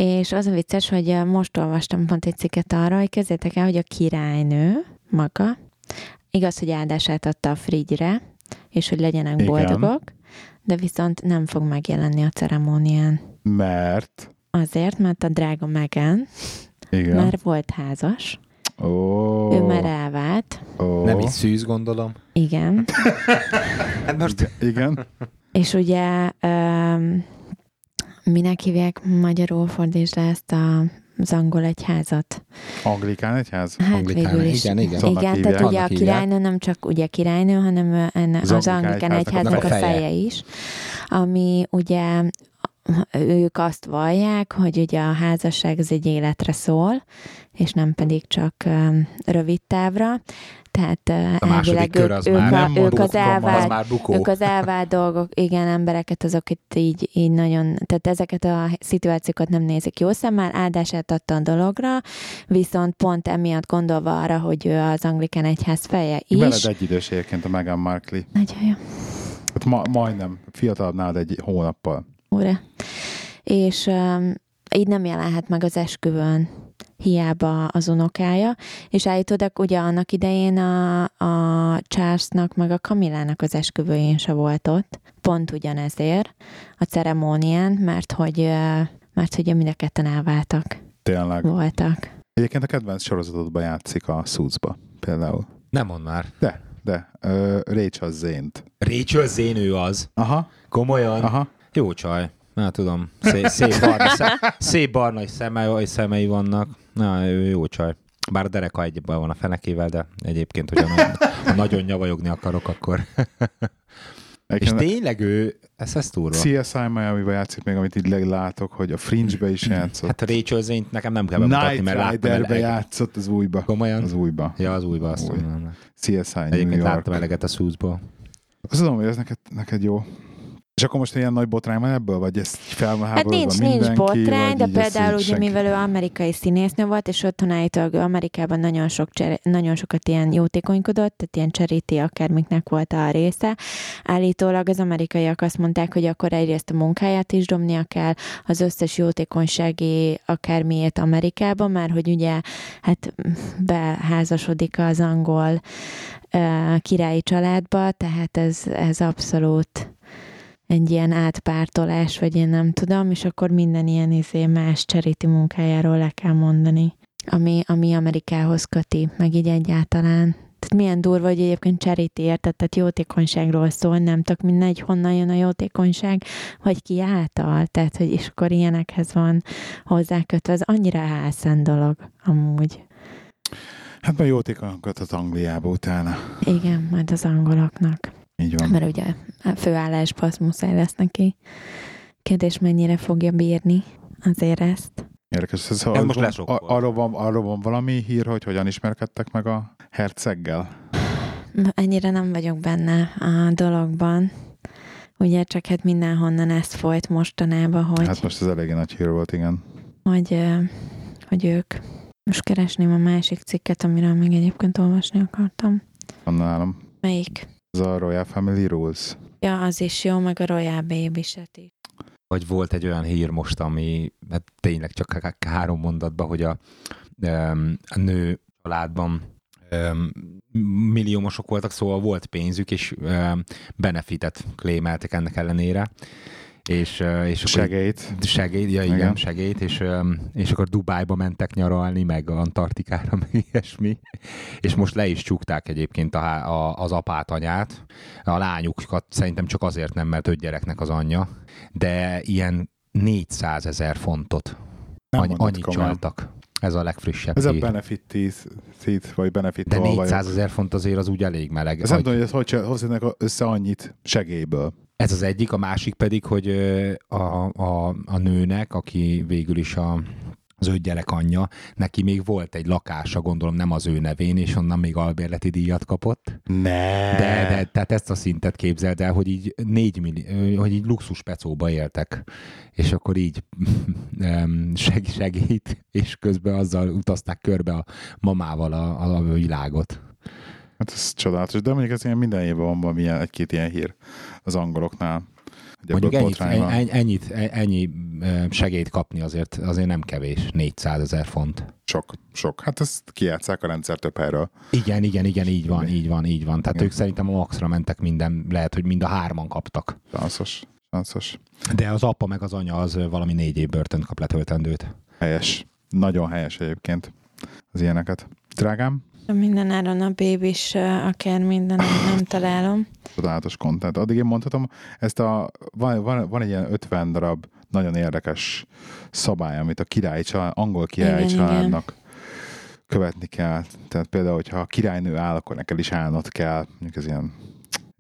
és az a vicces, hogy most olvastam pont egy cikket arra, hogy kezdjétek el, hogy a királynő maga, igaz, hogy áldását adta a frigyre, és hogy legyenek Igen. boldogok, de viszont nem fog megjelenni a ceremónián. Mert... Azért, mert a drága Megan Igen. már volt házas, Ó, ő már elvált, ó. Nem is szűz, gondolom. igen, Hát most Igen. és ugye um, minek hívják magyarul fordítsd le ezt a, az angol egyházat? Anglikán egyház? Hát Anglikán, végül is. igen, igen. Annak Igen, tehát ugye a hívják. királynő nem csak ugye királynő, hanem enne, Az az, Anglikán egyháznak egyháznak a a feje. feje is, ami ugye ők azt vallják, hogy ugye a házasság az egy életre szól, és nem pedig csak um, rövid távra. Tehát uh, A második elvileg kör ők, az ők, már a, nem ők az elvált az már bukó. ők az elvált dolgok, igen, embereket azok itt így, így nagyon, tehát ezeket a szituációkat nem nézik jó szemmel, áldását adta a dologra, viszont pont emiatt gondolva arra, hogy ő az anglikán egyház feje is. Veled egy idős egyébként a Meghan Markle. Nagyon jó. Hát ma, majdnem. Fiatalabb nálad egy hónappal. Ura. És um, így nem jelenhet meg az esküvőn hiába az unokája, és állítólag ugye annak idején a, a Charlesnak meg a Kamilának az esküvőjén se volt ott, pont ugyanezért a ceremónián, mert hogy, mert hogy mind a ketten elváltak Tényleg. voltak. Egyébként a kedvenc sorozatodban játszik a Suits-ba. Például. Nem mond már. De, de. Rachel Zént. Rachel Zénő az. Aha, Komolyan. aha. Jó csaj. Na, tudom. Szép, szép barna, szem, szép barna szemei, szemei vannak. Na, ő jó csaj. Bár a dereka egyben van a fenekével, de egyébként, hogyha nagyon, ha nagyon nyavajogni akarok, akkor... És tényleg ő, ez, ez túlva. CSI Miami-ba játszik még, amit így látok, hogy a Fringe-be is játszott. Hát a Rachel Zént nekem nem kell bemutatni, Night mert láttam Rider-be eleget. játszott az újba. Komolyan? Az újba. Ja, az újba azt Új. mondom. CSI New Egyébként York. láttam eleget a Suits-ból. Azt tudom, hogy ez neked, neked jó. És akkor most ilyen nagy botrány van ebből, vagy ez fel van Hát nincs, nincs botrány, de például ugye senki- mivel ő amerikai színésznő volt, és otthon állítólag ő Amerikában nagyon, sok csere, nagyon sokat ilyen jótékonykodott, tehát ilyen charity akármiknek volt a része. Állítólag az amerikaiak azt mondták, hogy akkor egyrészt a munkáját is dobnia kell, az összes jótékonysági akármiért Amerikában, mert hogy ugye hát beházasodik az angol uh, királyi családba, tehát ez, ez abszolút egy ilyen átpártolás, vagy én nem tudom, és akkor minden ilyen izé más charity munkájáról le kell mondani, ami, ami Amerikához köti, meg így egyáltalán. Tehát milyen durva, hogy egyébként charity érted, tehát jótékonyságról szól, nem tök mindegy, honnan jön a jótékonyság, vagy ki által, tehát hogy és akkor ilyenekhez van hozzákötve, ez annyira álszent dolog, amúgy. Hát majd jótékonyokat az Angliába utána. Igen, majd az angoloknak. Így van. Mert ugye a főállásba az muszáj lesz neki. Kérdés, mennyire fogja bírni azért ezt. Érdekes, ez, Ez most a- arról, van, arról van valami hír, hogy hogyan ismerkedtek meg a herceggel? Ennyire nem vagyok benne a dologban. Ugye csak hát mindenhonnan ezt folyt mostanában, hogy, Hát most ez eléggé nagy hír volt, igen. hogy, hogy ők most keresném a másik cikket, amiről még egyébként olvasni akartam. Van nálam. Melyik? Ez a Royal Family Rules. Ja, az is jó, meg a Royal baby set is. Vagy volt egy olyan hír most, ami hát tényleg csak há- három mondatban, hogy a, a nő családban milliómosok voltak, szóval volt pénzük, és benefitet klémeltek ennek ellenére. És, és akkor Segélyt. Segéd, ja igen, Igen. segéd, és, és akkor Dubájba mentek nyaralni, meg Antarktikára, meg ilyesmi. És most le is csukták egyébként a, a, az apát, anyát. A lányukat szerintem csak azért nem, mert öt gyereknek az anyja, de ilyen 400 ezer fontot Nem mondod annyit komolyan. csaltak. Ez a legfrissebb Ez a hír. benefit tíz, tíz vagy benefit De tolvajok. 400 ezer font azért az úgy elég meleg. Ez nem Hogy- tudom, hogy ez hogy hozzanak össze annyit segélyből. Ez az egyik, a másik pedig, hogy a, a, a nőnek, aki végül is a, az öt gyerek anyja, neki még volt egy lakása, gondolom nem az ő nevén, és onnan még albérleti díjat kapott. Ne. De, de tehát ezt a szintet képzeld el, hogy így négy milli, hogy így luxus pecóba éltek, és akkor így seg, segít, és közben azzal utazták körbe a mamával a, a világot. Hát ez csodálatos, de mondjuk ez ilyen minden évben van valami egy-két ilyen hír az angoloknál. Mondjuk ennyit, en, ennyit, ennyi segélyt kapni azért, azért nem kevés, 400 ezer font. Sok, sok. Hát ezt kijátszák a rendszer több helyről. Igen, igen, igen, így van, így van, így van. Tehát igen. ők szerintem a maxra mentek minden, lehet, hogy mind a hárman kaptak. Sanszos, sanszos. De az apa meg az anya az valami négy év börtönt kap letöltendőt. Helyes. Nagyon helyes egyébként az ilyeneket. Drágám, minden áron a bébis, akár minden, nem találom. Csodálatos kontent. Addig én mondhatom, ezt a, van, van, van egy ilyen 50 darab nagyon érdekes szabály, amit a király család, angol király igen, családnak igen. követni kell. Tehát például, hogyha a királynő áll, akkor neked is állnod kell. Mondjuk ez ilyen,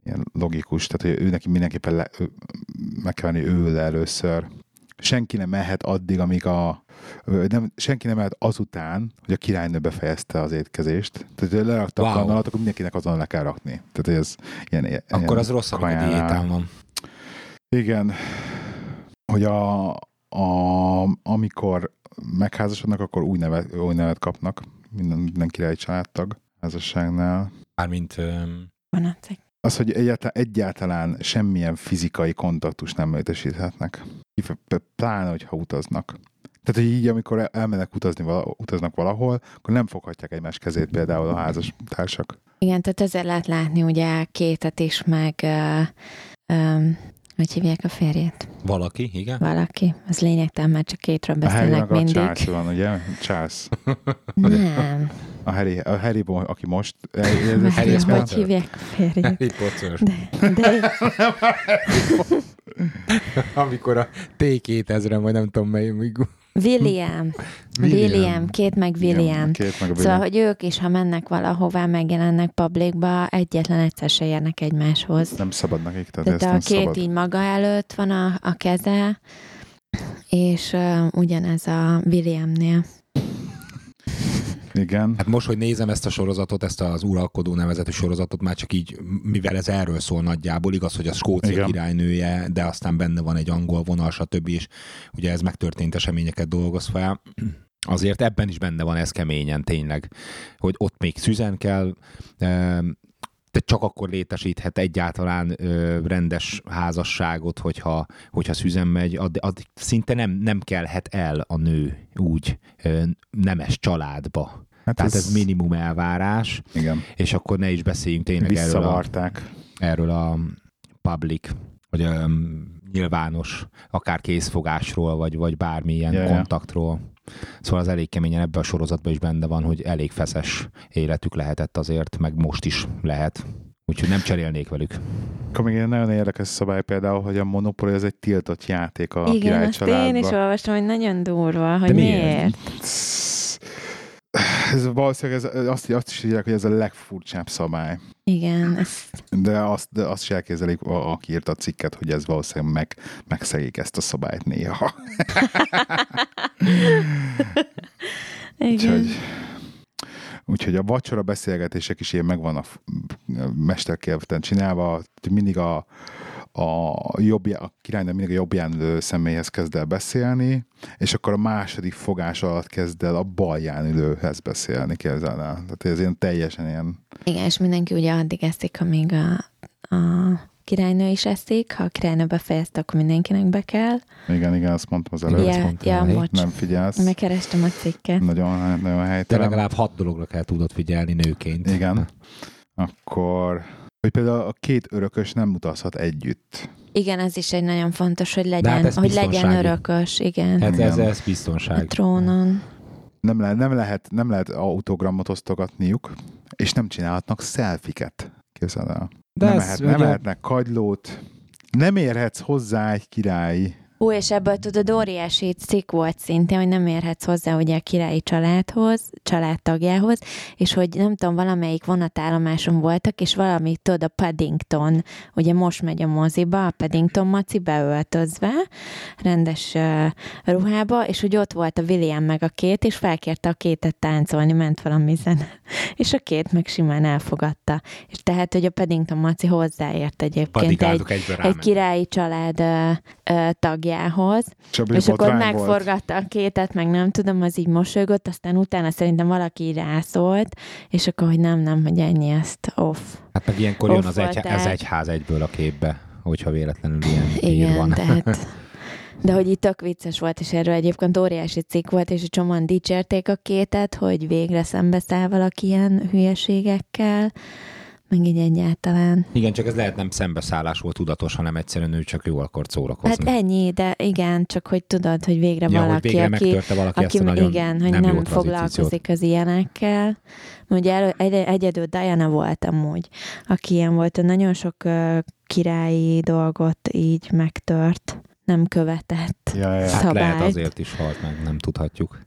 ilyen logikus, tehát hogy ő neki mindenképpen le, ő, meg kell venni ő először. Senki nem mehet addig, amíg a nem, senki nem mehet azután, hogy a királynő befejezte az étkezést. Tehát, hogy lerakta wow. a kanalat, akkor mindenkinek azon le kell rakni. Tehát, ez ilyen, akkor ilyen az rossz, amikor a diétán van. Igen. Hogy a, a, amikor megházasodnak, akkor új nevet, új nevet kapnak minden, minden királyi családtag házasságnál. Mármint... Um... Az, hogy egyáltalán, egyáltalán semmilyen fizikai kontaktus nem létesíthetnek. Pláne, hogyha utaznak. Tehát, hogy így, amikor elmennek utazni, vala, utaznak valahol, akkor nem foghatják egymás kezét például a házas társak. Igen, tehát ezzel lehet látni ugye kétet is, meg uh, um, hogy hívják a férjét? Valaki, igen? Valaki. Az lényegtelen, mert csak kétről beszélnek a mindig. A van, ugye? Charles. Nem. A Harry, a Harry aki most... Ez Harry hogy Potter. hívják a férjét? Harry Potter. De, de... Amikor a T-2000-en, vagy nem tudom mely, William. William. William. Két meg William. Igen, két meg William. Szóval, hogy ők is, ha mennek valahová, megjelennek publikba, egyetlen egyszer se érnek egymáshoz. Nem szabad nekik. Tehát, tehát a két szabad. így maga előtt van a, a keze, és uh, ugyanez a Williamnél. Igen. Hát most, hogy nézem ezt a sorozatot, ezt az uralkodó nevezetű sorozatot, már csak így, mivel ez erről szól nagyjából, igaz, hogy a Skócia Igen. királynője, de aztán benne van egy angol vonal, stb. és ugye ez megtörtént eseményeket dolgoz fel. Azért ebben is benne van ez keményen tényleg, hogy ott még szüzen kell, de csak akkor létesíthet egyáltalán ö, rendes házasságot, hogyha, hogyha szüzen megy, addig, addig szinte nem, nem kelhet el a nő úgy ö, nemes családba. Hát Tehát ez, ez minimum elvárás. Igen. És akkor ne is beszéljünk tényleg erről a, erről a public, vagy a nyilvános, akár készfogásról, vagy, vagy bármilyen yeah, kontaktról. Szóval az elég keményen ebben a sorozatban is benne van, hogy elég feszes életük lehetett azért, meg most is lehet. Úgyhogy nem cserélnék velük. Akkor még egy nagyon érdekes szabály például, hogy a Monopoly az egy tiltott játék a Igen, családban. én is olvastam, hogy nagyon durva, hogy De miért? miért? Ez valószínűleg ez, azt, azt is írják, hogy ez a legfurcsább szabály. Igen. Ez... De azt, de azt is elképzelik, aki írta a cikket, hogy ez valószínűleg meg, megszegik ezt a szabályt néha. Igen. Úgyhogy, úgyhogy a vacsora beszélgetések is ilyen megvan a mesterkélten csinálva, hogy mindig a, a, jobbjá, a királynő mindig a jobbján ülő személyhez kezd el beszélni, és akkor a második fogás alatt kezd el a balján ülőhez beszélni, képzel el. Tehát ez ilyen teljesen ilyen... Igen, és mindenki ugye addig eszik, amíg a, a királynő is eszik, ha a királynő befejezte, akkor mindenkinek be kell. Igen, igen, azt mondtam az előtt. Ja, ja, mocs. Nem figyelsz. Megkerestem a cikket. Nagyon, nagyon helytelen. De legalább hat dologra kell tudod figyelni nőként. Igen. Akkor hogy például a két örökös nem utazhat együtt. Igen, ez is egy nagyon fontos, hogy legyen, hát hogy legyen örökös, igen. Hát ez, ez biztonság. A trónon. Nem, le, nem, lehet, nem lehet autogramot osztogatniuk, és nem csinálhatnak szelfiket. Képzeld el. De nem, ez, lehet, nem lehetnek kagylót, nem érhetsz hozzá egy királyi Ú, és ebből tudod, óriási cikk volt szintén, hogy nem érhetsz hozzá ugye a királyi családhoz, családtagjához, és hogy nem tudom, valamelyik vonatállomáson voltak, és valami, tudod, a Paddington, ugye most megy a moziba, a Paddington maci beöltözve, rendes uh, ruhába, és hogy ott volt a William meg a két, és felkérte a kétet táncolni, ment valami zene. És a két meg simán elfogadta. És tehát, hogy a Paddington maci hozzáért egyébként egy, egy királyi család uh, uh, tagjához, Csabi és akkor botrány volt. megforgatta a kétet, meg nem tudom, az így mosolygott, aztán utána szerintem valaki rászólt, és akkor, hogy nem, nem, hogy ennyi ezt off. Hát meg ilyenkor jön Off az, egy, az egyház egyből a képbe, hogyha véletlenül ilyen Igen, van. tehát... De hogy itt tök vicces volt, és erről egyébként óriási cikk volt, és csomóan dicsérték a kétet, hogy végre szembeszáll valaki ilyen hülyeségekkel, meg így egyáltalán. Igen, csak ez lehet nem szembeszállás volt tudatos, hanem egyszerűen ő csak jó akart szórakozni. Hát ennyi, de igen, csak hogy tudod, hogy végre ja, valaki, végre aki, megtörte valaki aki ezt igen, hogy nem, nem, foglalkozik az ilyenekkel. Ugye elő, egy, egyedül Diana volt amúgy, aki ilyen volt, nagyon sok uh, királyi dolgot így megtört, nem követett Ja, ja. Hát lehet azért is halt meg, nem tudhatjuk.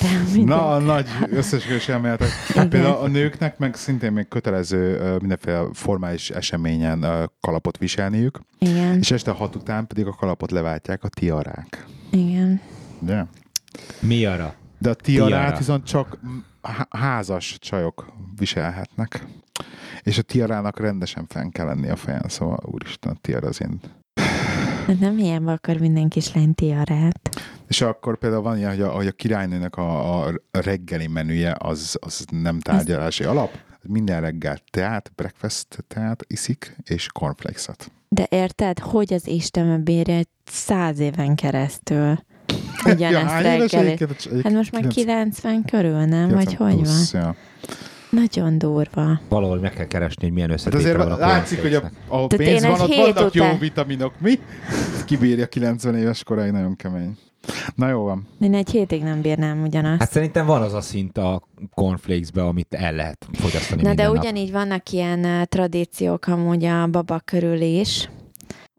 De mindegy. Na, nagy összesküvés elméletek. Például a nőknek meg szintén még kötelező mindenféle formális eseményen kalapot viselniük, Igen, és este hat után pedig a kalapot leváltják a tiarák. igen. Ugye? Mi arra? De a tiarát Tiara. viszont csak há- házas csajok viselhetnek. És a tiarának rendesen fenn kell lenni a fejen, szóval úristen, a tiara az én nem hiába akar minden kislány tiarát. És akkor például van ilyen, hogy a, hogy a királynőnek a, a reggeli menüje az, az nem tárgyalási alap. Minden reggel teát, breakfast teát iszik, és cornflakes-et. De érted, hogy az Isten bírja száz éven keresztül ugyanezt egyébként? Egyébként Hát most már 90 körül, nem? Vagy 90 hogy van? Ja. Nagyon durva. Valahol meg kell keresni, hogy milyen Hát összetétel azért van a látszik, hogy a, Tehát pénz én van, ott vannak jó után- vitaminok. Mi? Kibírja 90 éves koráig, nagyon kemény. Na jó van. Én egy hétig nem bírnám ugyanazt. Hát szerintem van az a szint a cornflakesbe, amit el lehet fogyasztani Na de nap. ugyanígy vannak ilyen uh, tradíciók amúgy a baba körül is.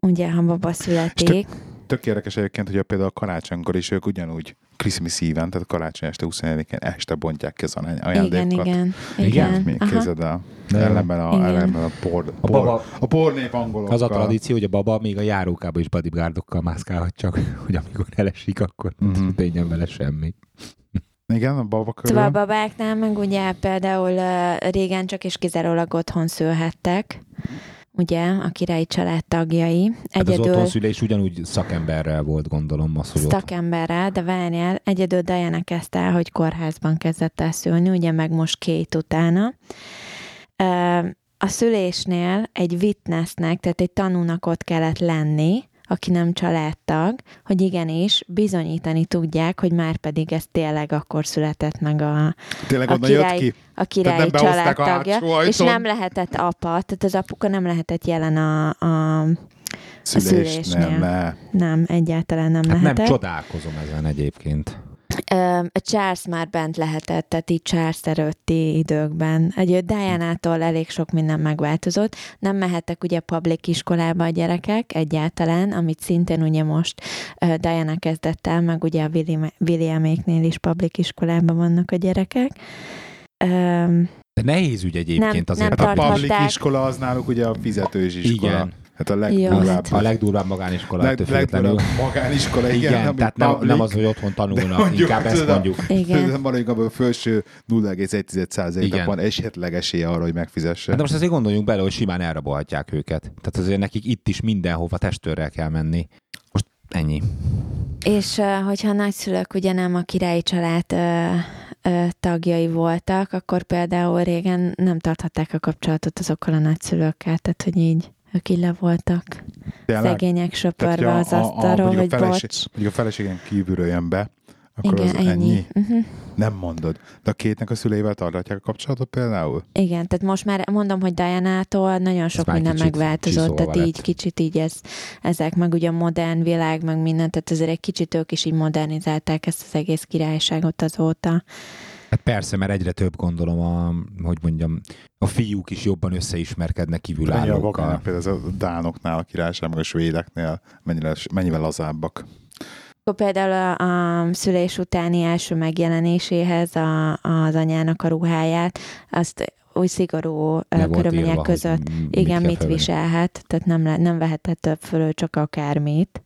Ugye, ha baba születik. Tök érdekes egyébként, hogy a például a karácsonykor is ők ugyanúgy Christmas Eve-en, tehát karácsony este 24-én este bontják ki az Igen, ajándékokat. igen. Igen? Igen. El. De jó. Ellenben a, Igen. ellenben a por, A por, baba- a pornép angolokkal. Az a tradíció, hogy a baba még a járókába is bodyguardokkal mászkálhat csak, hogy amikor elesik, akkor Mhm. uh-huh. történjen vele semmi. Igen, a baba körül. Szóval a babáknál meg ugye például uh, régen csak és kizárólag otthon szülhettek, ugye, a királyi család tagjai. Hát az Egyedül otthonszülés ugyanúgy szakemberrel volt, gondolom, az, hogy szakemberrel, de várjál, egyedül Diana kezdte el, hogy kórházban kezdett el szülni, ugye meg most két utána. A szülésnél egy witnessnek, tehát egy tanúnak ott kellett lenni, aki nem családtag, hogy igenis bizonyítani tudják, hogy már pedig ez tényleg akkor született meg a, Tényleg a onnan jött király- ki? a nem a családtagja, hátsó és nem lehetett apa, tehát az apuka nem lehetett jelen a, a Szülésnél, szülésnél. ne. nem, egyáltalán nem Hát nem lehetett. csodálkozom ezen egyébként. A Charles már bent lehetett, tehát így Charles előtti időkben. Egy Diana-tól elég sok minden megváltozott. Nem mehettek ugye public iskolába a gyerekek egyáltalán, amit szintén ugye most Diana kezdett el, meg ugye a William- Williaméknél is public iskolában vannak a gyerekek. De nehéz ügy egyébként Nem- azért. nem Hát a public iskola az náluk ugye a fizetős iskola. Igen. Hát a legdurvább. hát- A legdurvább magániskola leg, legdurvább magániskola, igen. Igen, tehát nem, public. nem az, hogy otthon tanulnak, mondjuk, inkább ezt mondjuk. igen. Maradjunk abban a felső 0,1%-nak Igen. van esetleg esélye arra, hogy megfizesse. Hát de most azért gondoljunk bele, hogy simán elrabolhatják őket. Tehát azért nekik itt is mindenhova testőrrel kell menni. Most ennyi. És hogyha a nagyszülők ugye nem a királyi család ö, ö, tagjai voltak, akkor például régen nem tarthatták a kapcsolatot azokkal a nagyszülőkkel, tehát hogy így ők így le voltak Tényleg? szegények söpörve az asztalról, hogy a feleség- bocs. Mondjuk a feleségen kívülről jön be, akkor Igen, az ennyi. ennyi. Uh-huh. Nem mondod. De a kétnek a szüleivel tartják a kapcsolatot például? Igen, tehát most már mondom, hogy Diana-tól nagyon sok már minden megváltozott, tehát így lett. kicsit így ez, ezek, meg ugye a modern világ, meg minden, tehát azért egy kicsit ők is így modernizálták ezt az egész királyságot azóta. Hát persze, mert egyre több gondolom, a, hogy mondjam, a fiúk is jobban összeismerkednek kívülállókkal. például a dánoknál, a királyság, meg a svédeknél mennyire, mennyivel lazábbak. Például a, a szülés utáni első megjelenéséhez a, az anyának a ruháját, azt új szigorú Le körülmények írva, között m- igen, mit felvenni. viselhet, tehát nem, le, nem vehetett több fölül csak akármit,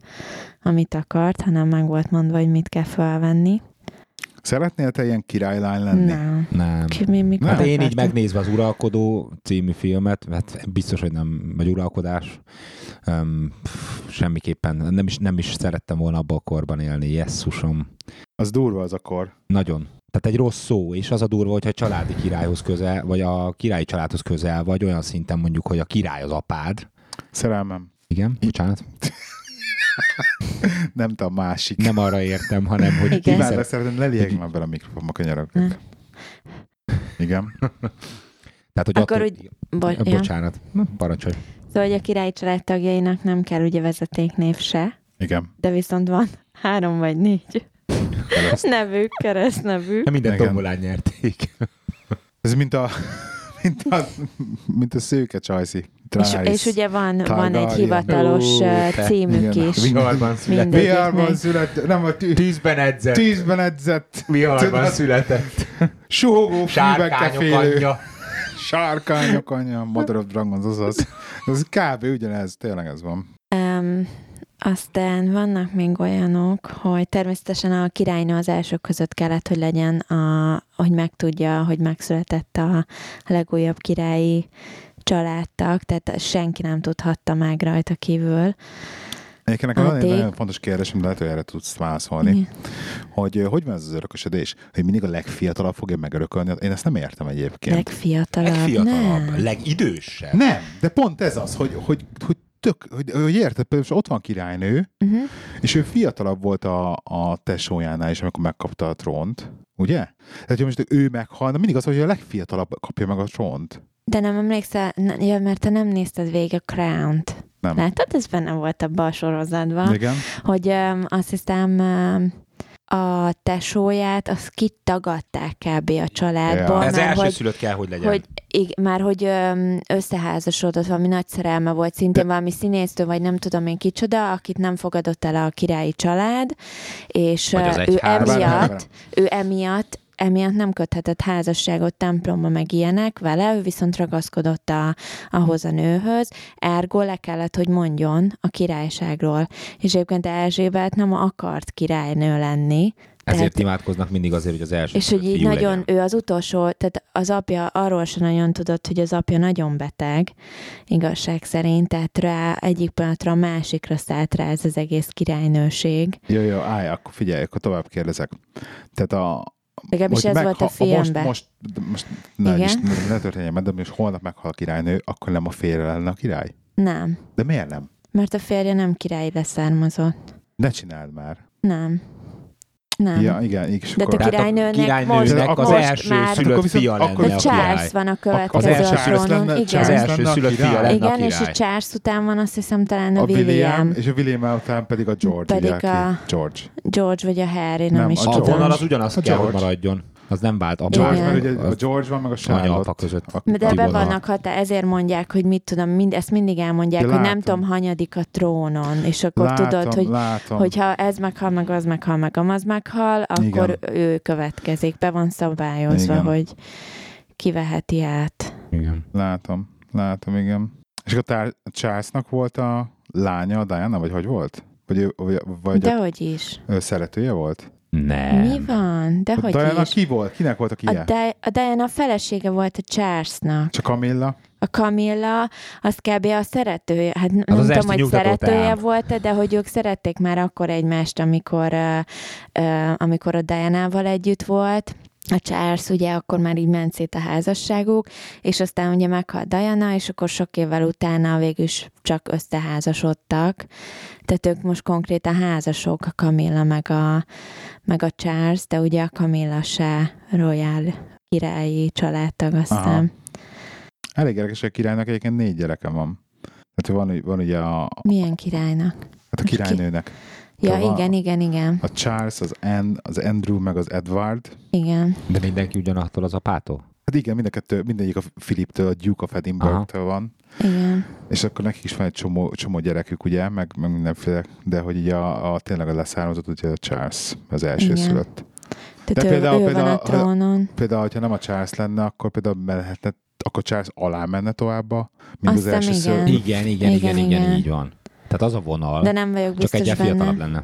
amit akart, hanem meg volt mondva, hogy mit kell felvenni. Szeretnél te ilyen királylány lenni? Nem. Nem. Ki, mi, mikor Hát én így megnézve az Uralkodó című filmet, hát biztos, hogy nem vagy uralkodás, um, semmiképpen nem is, nem is szerettem volna abban a korban élni, jesszusom. Az durva az akkor. Nagyon. Tehát egy rossz szó, és az a durva, hogyha a családi királyhoz közel, vagy a királyi családhoz közel, vagy olyan szinten mondjuk, hogy a király az apád. Szerelmem. Igen, bocsánat. Nem a másik. Nem arra értem, hanem, hogy Igen. Szeret- szeretem, ne lieg már bele a mikrofonba könyörögök. Igen. Tehát, hogy Akkor attól, úgy- Bo- ja. Bocsánat, Na, parancsolj. Szóval, hogy a királyi családtagjainak nem kell ugye vezetéknév se, Igen. de viszont van három vagy négy Kereszt. nevük, keresztnevük. Minden Igen. tombolán nyerték. Ez mint a, mint a, mint a szőke csajszi. És, Trice. és ugye van, van egy hivatalos Ó, ö, te. címük Igen. is. Viharban Mindegy. Viharban született, nem a tű, Tűzben edzett. tűzben edzett, Viharban született. suhogó Sárkányok félő. anyja. Sárkányok anyja, Mother of Dragons, azaz. Ez kb. ugyanez, tényleg ez van. Um, aztán vannak még olyanok, hogy természetesen a királynő az elsők között kellett, hogy legyen, a, hogy megtudja, hogy megszületett a legújabb királyi családtag, tehát senki nem tudhatta meg rajta kívül. Egyébként nekem van egy Addig- nagyon fontos kérdésem, de lehet, hogy erre tudsz válaszolni, Igen. hogy ö, hogy van ez az örökösödés? Hogy mindig a legfiatalabb fogja megörökölni? Én ezt nem értem egyébként. Legfiatalabb. Legfiatalabb, Nem. legidősebb. Nem, de pont ez az, hogy, hogy, hogy tök, hogy, hogy érted, például ott van királynő, Uh-huh. és ő fiatalabb volt a, a tesójánál is, amikor megkapta a trónt, ugye? Tehát, hogy most ő meghal, mindig az, hogy a legfiatalabb kapja meg a trónt. De nem emlékszel, ne, ja, mert te nem nézted végig a Crown-t. Nem. Látod, ez benne volt a sorozatban. Igen? hogy um, azt hiszem um, a tesóját, azt kitagadták kb. a családból, Ja. Ez mert hogy, elsőszülött kell, hogy legyen. hogy ig- már hogy összeházasodott, valami nagy szerelme volt, szintén De- valami színésztől, vagy nem tudom én kicsoda, akit nem fogadott el a királyi család, és ő emiatt, ő emiatt emiatt nem köthetett házasságot templomba meg ilyenek vele, ő viszont ragaszkodott a, ahhoz a nőhöz, ergo le kellett, hogy mondjon a királyságról. És egyébként Erzsébet nem akart királynő lenni, Ezért tehát- imádkoznak mindig azért, hogy az első és hogy így nagyon, legyen. ő az utolsó, tehát az apja arról sem nagyon tudott, hogy az apja nagyon beteg, igazság szerint, tehát rá egyik pillanatra a másikra szállt rá ez az egész királynőség. Jó, jó, állj, akkor figyelj, akkor tovább kérdezek. Tehát a... Legalábbis ez volt a megha- most, filmben. most, most ne, Igen. is, ne történjen meg, de most holnap meghal a királynő, akkor nem a férje lenne a király? Nem, De miért nem? mert a férje nem királyi leszármazott. Ne csináld már. Nem. Nem. Ja, igen, és De te a királynőnek királynőnek most- az most első már- szülött Akkor viszont- fia lenne De a Charles van a Az következő első a Charles trónon. lenne- Igen. Az első szülött fia lenne a Igen, és a. Charles után van azt hiszem talán a, a William, William, és a William után pedig a George. Pedig a- George. George vagy a Harry, nem, Nem, is a A tudom. vonal az ugyanaz A kell, hogy maradjon. Az nem vált. A George, Igen. mert ugye a George van, meg a Charlotte. között. A- De be vannak hatá, ezért mondják, hogy mit tudom, mind, ezt mindig elmondják, hogy nem tudom, hanyadik a trónon, és akkor látom, tudod, hogy látom. hogyha ez meghal, meg az meghal, meg amaz meghal, akkor ő következik. Be van szabályozva, Igen. hogy kiveheti át. Igen. Látom, látom, igen. És akkor tár- Charlesnak volt a lánya, a Diana, vagy hogy volt? Vagy, vagy, vagy Dehogy is. ő szeretője volt? Nem. Mi van? A Dehogy Diana is. ki volt? Kinek volt a A, kie? Di- a Diana felesége volt a Charlesnak. Csak Camilla? A Camilla, az kb. a szeretője, hát nem az tudom, hogy szeretője teám. volt de hogy ők szerették már akkor egymást, amikor, uh, uh, amikor a Diana-val együtt volt. A Charles ugye akkor már így ment szét a házasságuk, és aztán ugye meghalt Diana, és akkor sok évvel utána végül is csak összeházasodtak. Tehát ők most konkrétan házasok, a Camilla meg a, meg a Charles, de ugye a Camilla se royal királyi családtag, aztán. Elég érdekes, hogy a királynak egyébként négy gyereke van. Hát van, van ugye a, Milyen királynak? hát a királynőnek. Ja, van- igen, igen, igen. A Charles, az, Ann, az Andrew, meg az Edward. Igen. De mindenki ugyanattól az apától? Hát igen, mind a kettő, mindegyik a Philiptől, a Duke of Edinburgh-től van. Igen. És akkor nekik is van egy csomó, csomó gyerekük, ugye, meg, meg mindenféle, de hogy így a, a tényleg a leszármazott, ugye a Charles az első Igen. szülött. Tehát De ő, például- ő van például- a trónon. Például, ha nem a Charles lenne, akkor például mehetne, akkor Charles alá menne tovább, mint Azt az első szülött. igen. Igen, igen, igen, Igen, igen, igen. így van. Tehát az a vonal, De nem vagyok csak biztos egy fiatalabb benne. lenne.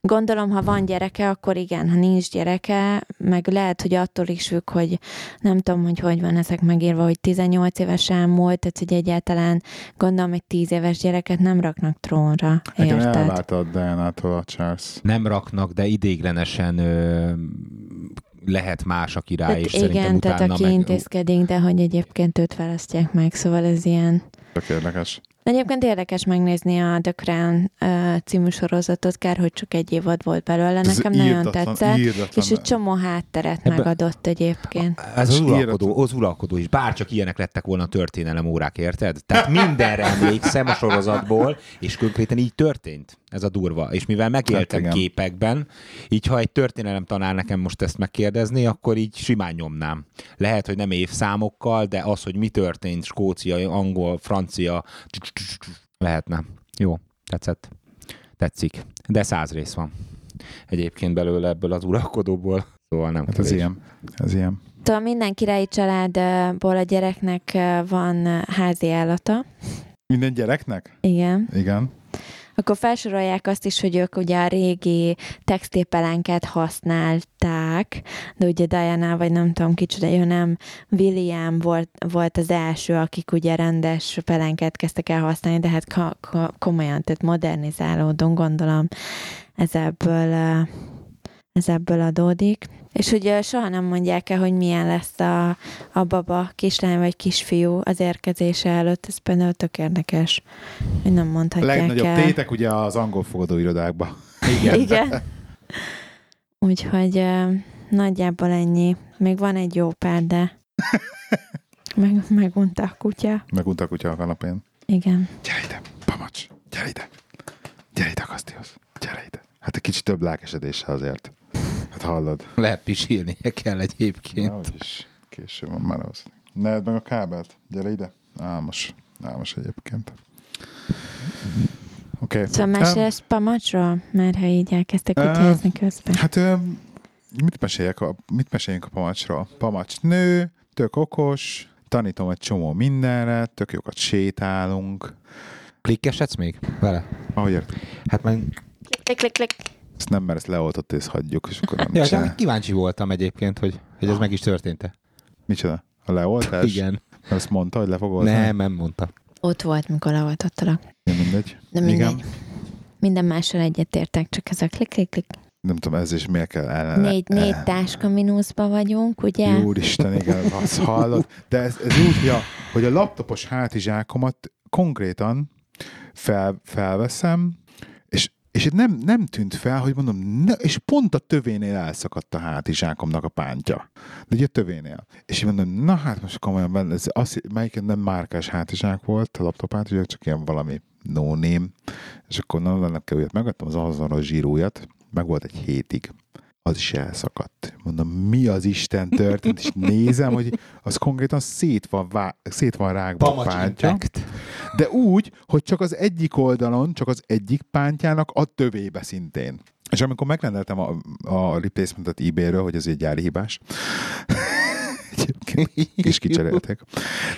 Gondolom, ha van gyereke, akkor igen, ha nincs gyereke, meg lehet, hogy attól is függ, hogy nem tudom, hogy hogy van ezek megírva, hogy 18 éves elmúlt, tehát hogy egyáltalán gondolom, hogy 10 éves gyereket nem raknak trónra, Nekem érted? elvárta a Diana-tól a Charles. Nem raknak, de idéglenesen ö, lehet más, aki rá, Tehát és szerintem igen, tehát utána aki meg... intézkedik, de hogy egyébként őt választják meg, szóval ez ilyen... Tök érdekes. Egyébként érdekes megnézni a The Crown uh, című sorozatot, kár, hogy csak egy évad volt belőle, Ez nekem nagyon írdatlan- tetszett, írdatlan. és egy csomó hátteret Ebbe- megadott egyébként. Ez az uralkodó, az uralkodó is. Bárcsak ilyenek lettek volna a történelem órák, érted? Tehát mindenre emlékszem a sorozatból, és konkrétan így történt. Ez a durva. És mivel megéltem Hát képekben, így ha egy történelem tanár nekem most ezt megkérdezni, akkor így simán nyomnám. Lehet, hogy nem évszámokkal, de az, hogy mi történt, skócia, angol, francia, lehetne. Jó, tetszett. Tetszik. De száz rész van. Egyébként belőle ebből az uralkodóból. Szóval nem Hát ez ilyen. Ez ilyen. Szóval minden királyi családból a gyereknek ö, van ö, házi állata. Minden gyereknek? Igen. Igen. Akkor felsorolják azt is, hogy ők ugye a régi textilpelánkát használták, de ugye Diana, vagy nem tudom kicsoda, ő nem, William volt, volt az első, akik ugye rendes pelánkát kezdtek el használni, de hát ko- ko- komolyan, tehát modernizálódunk, gondolom, ez ebből, ez ebből adódik. És ugye soha nem mondják el, hogy milyen lesz a, a baba, kislány vagy kisfiú az érkezése előtt, ez például tök érdekes, hogy nem A mondhatják legnagyobb el. tétek ugye az angol fogadóirodákban. Igen. Igen. Úgyhogy nagyjából ennyi. Még van egy jó pár, de meg, megunta a kutya. Megunta a kutya a kanapén. Igen. Gyere ide, pamacs, gyere ide. Gyere ide, Kasztihoz. Gyere ide. Hát egy kicsit több lelkesedéssel azért. Hát hallod. Lehet pisilnie kell egyébként. Na, is késő van már az. Ne meg a kábelt. Gyere ide. Álmos. Álmos egyébként. Oké. Okay. Szóval mesélsz pamacsról? Mert ha így elkezdtek Ö, kutyázni közben. Hát ö, mit, meséljek a, mit meséljünk a pamacsról? Pamacs nő, tök okos, tanítom egy csomó mindenre, tök jókat sétálunk. Klikkesedsz még vele? Ahogy ért, Hát meg Klik, klik, klik. Ezt nem, mert ezt leoltott, és hagyjuk, és akkor nem ja, csinál. kíváncsi voltam egyébként, hogy, hogy ez meg is történt-e. Micsoda? A leoltás? Igen. Azt mondta, hogy le fog oltani? Nem, nem mondta. Ott volt, mikor leoltottalak. Mindegy. De mindegy. Igen. Minden mással egyetértek, csak ez a klik, klik, klik. Nem tudom, ez is miért kell el... Négy, négy táska mínuszba vagyunk, ugye? Úristen, igen, azt hallod. De ez, ez úgy, ja, hogy a laptopos hátizsákomat konkrétan fel, felveszem, és, itt nem, nem tűnt fel, hogy mondom, ne, és pont a tövénél elszakadt a hátizsákomnak a pántja. De ugye a tövénél. És én mondom, na hát most komolyan, ez az, melyik nem márkás hátizsák volt, a laptop hátizsák, csak ilyen valami no name. És akkor na, ennek kell megvettem, az azonos zsírójat, meg volt egy hétig az is elszakadt. Mondom, mi az Isten történt, és nézem, hogy az konkrétan szét van, vá- szét van rágva a pántja, impact. de úgy, hogy csak az egyik oldalon, csak az egyik pántjának a tövébe szintén. És amikor megrendeltem a, a replacementet eBay-ről, hogy ez egy gyári hibás, egyébként is kicserélték,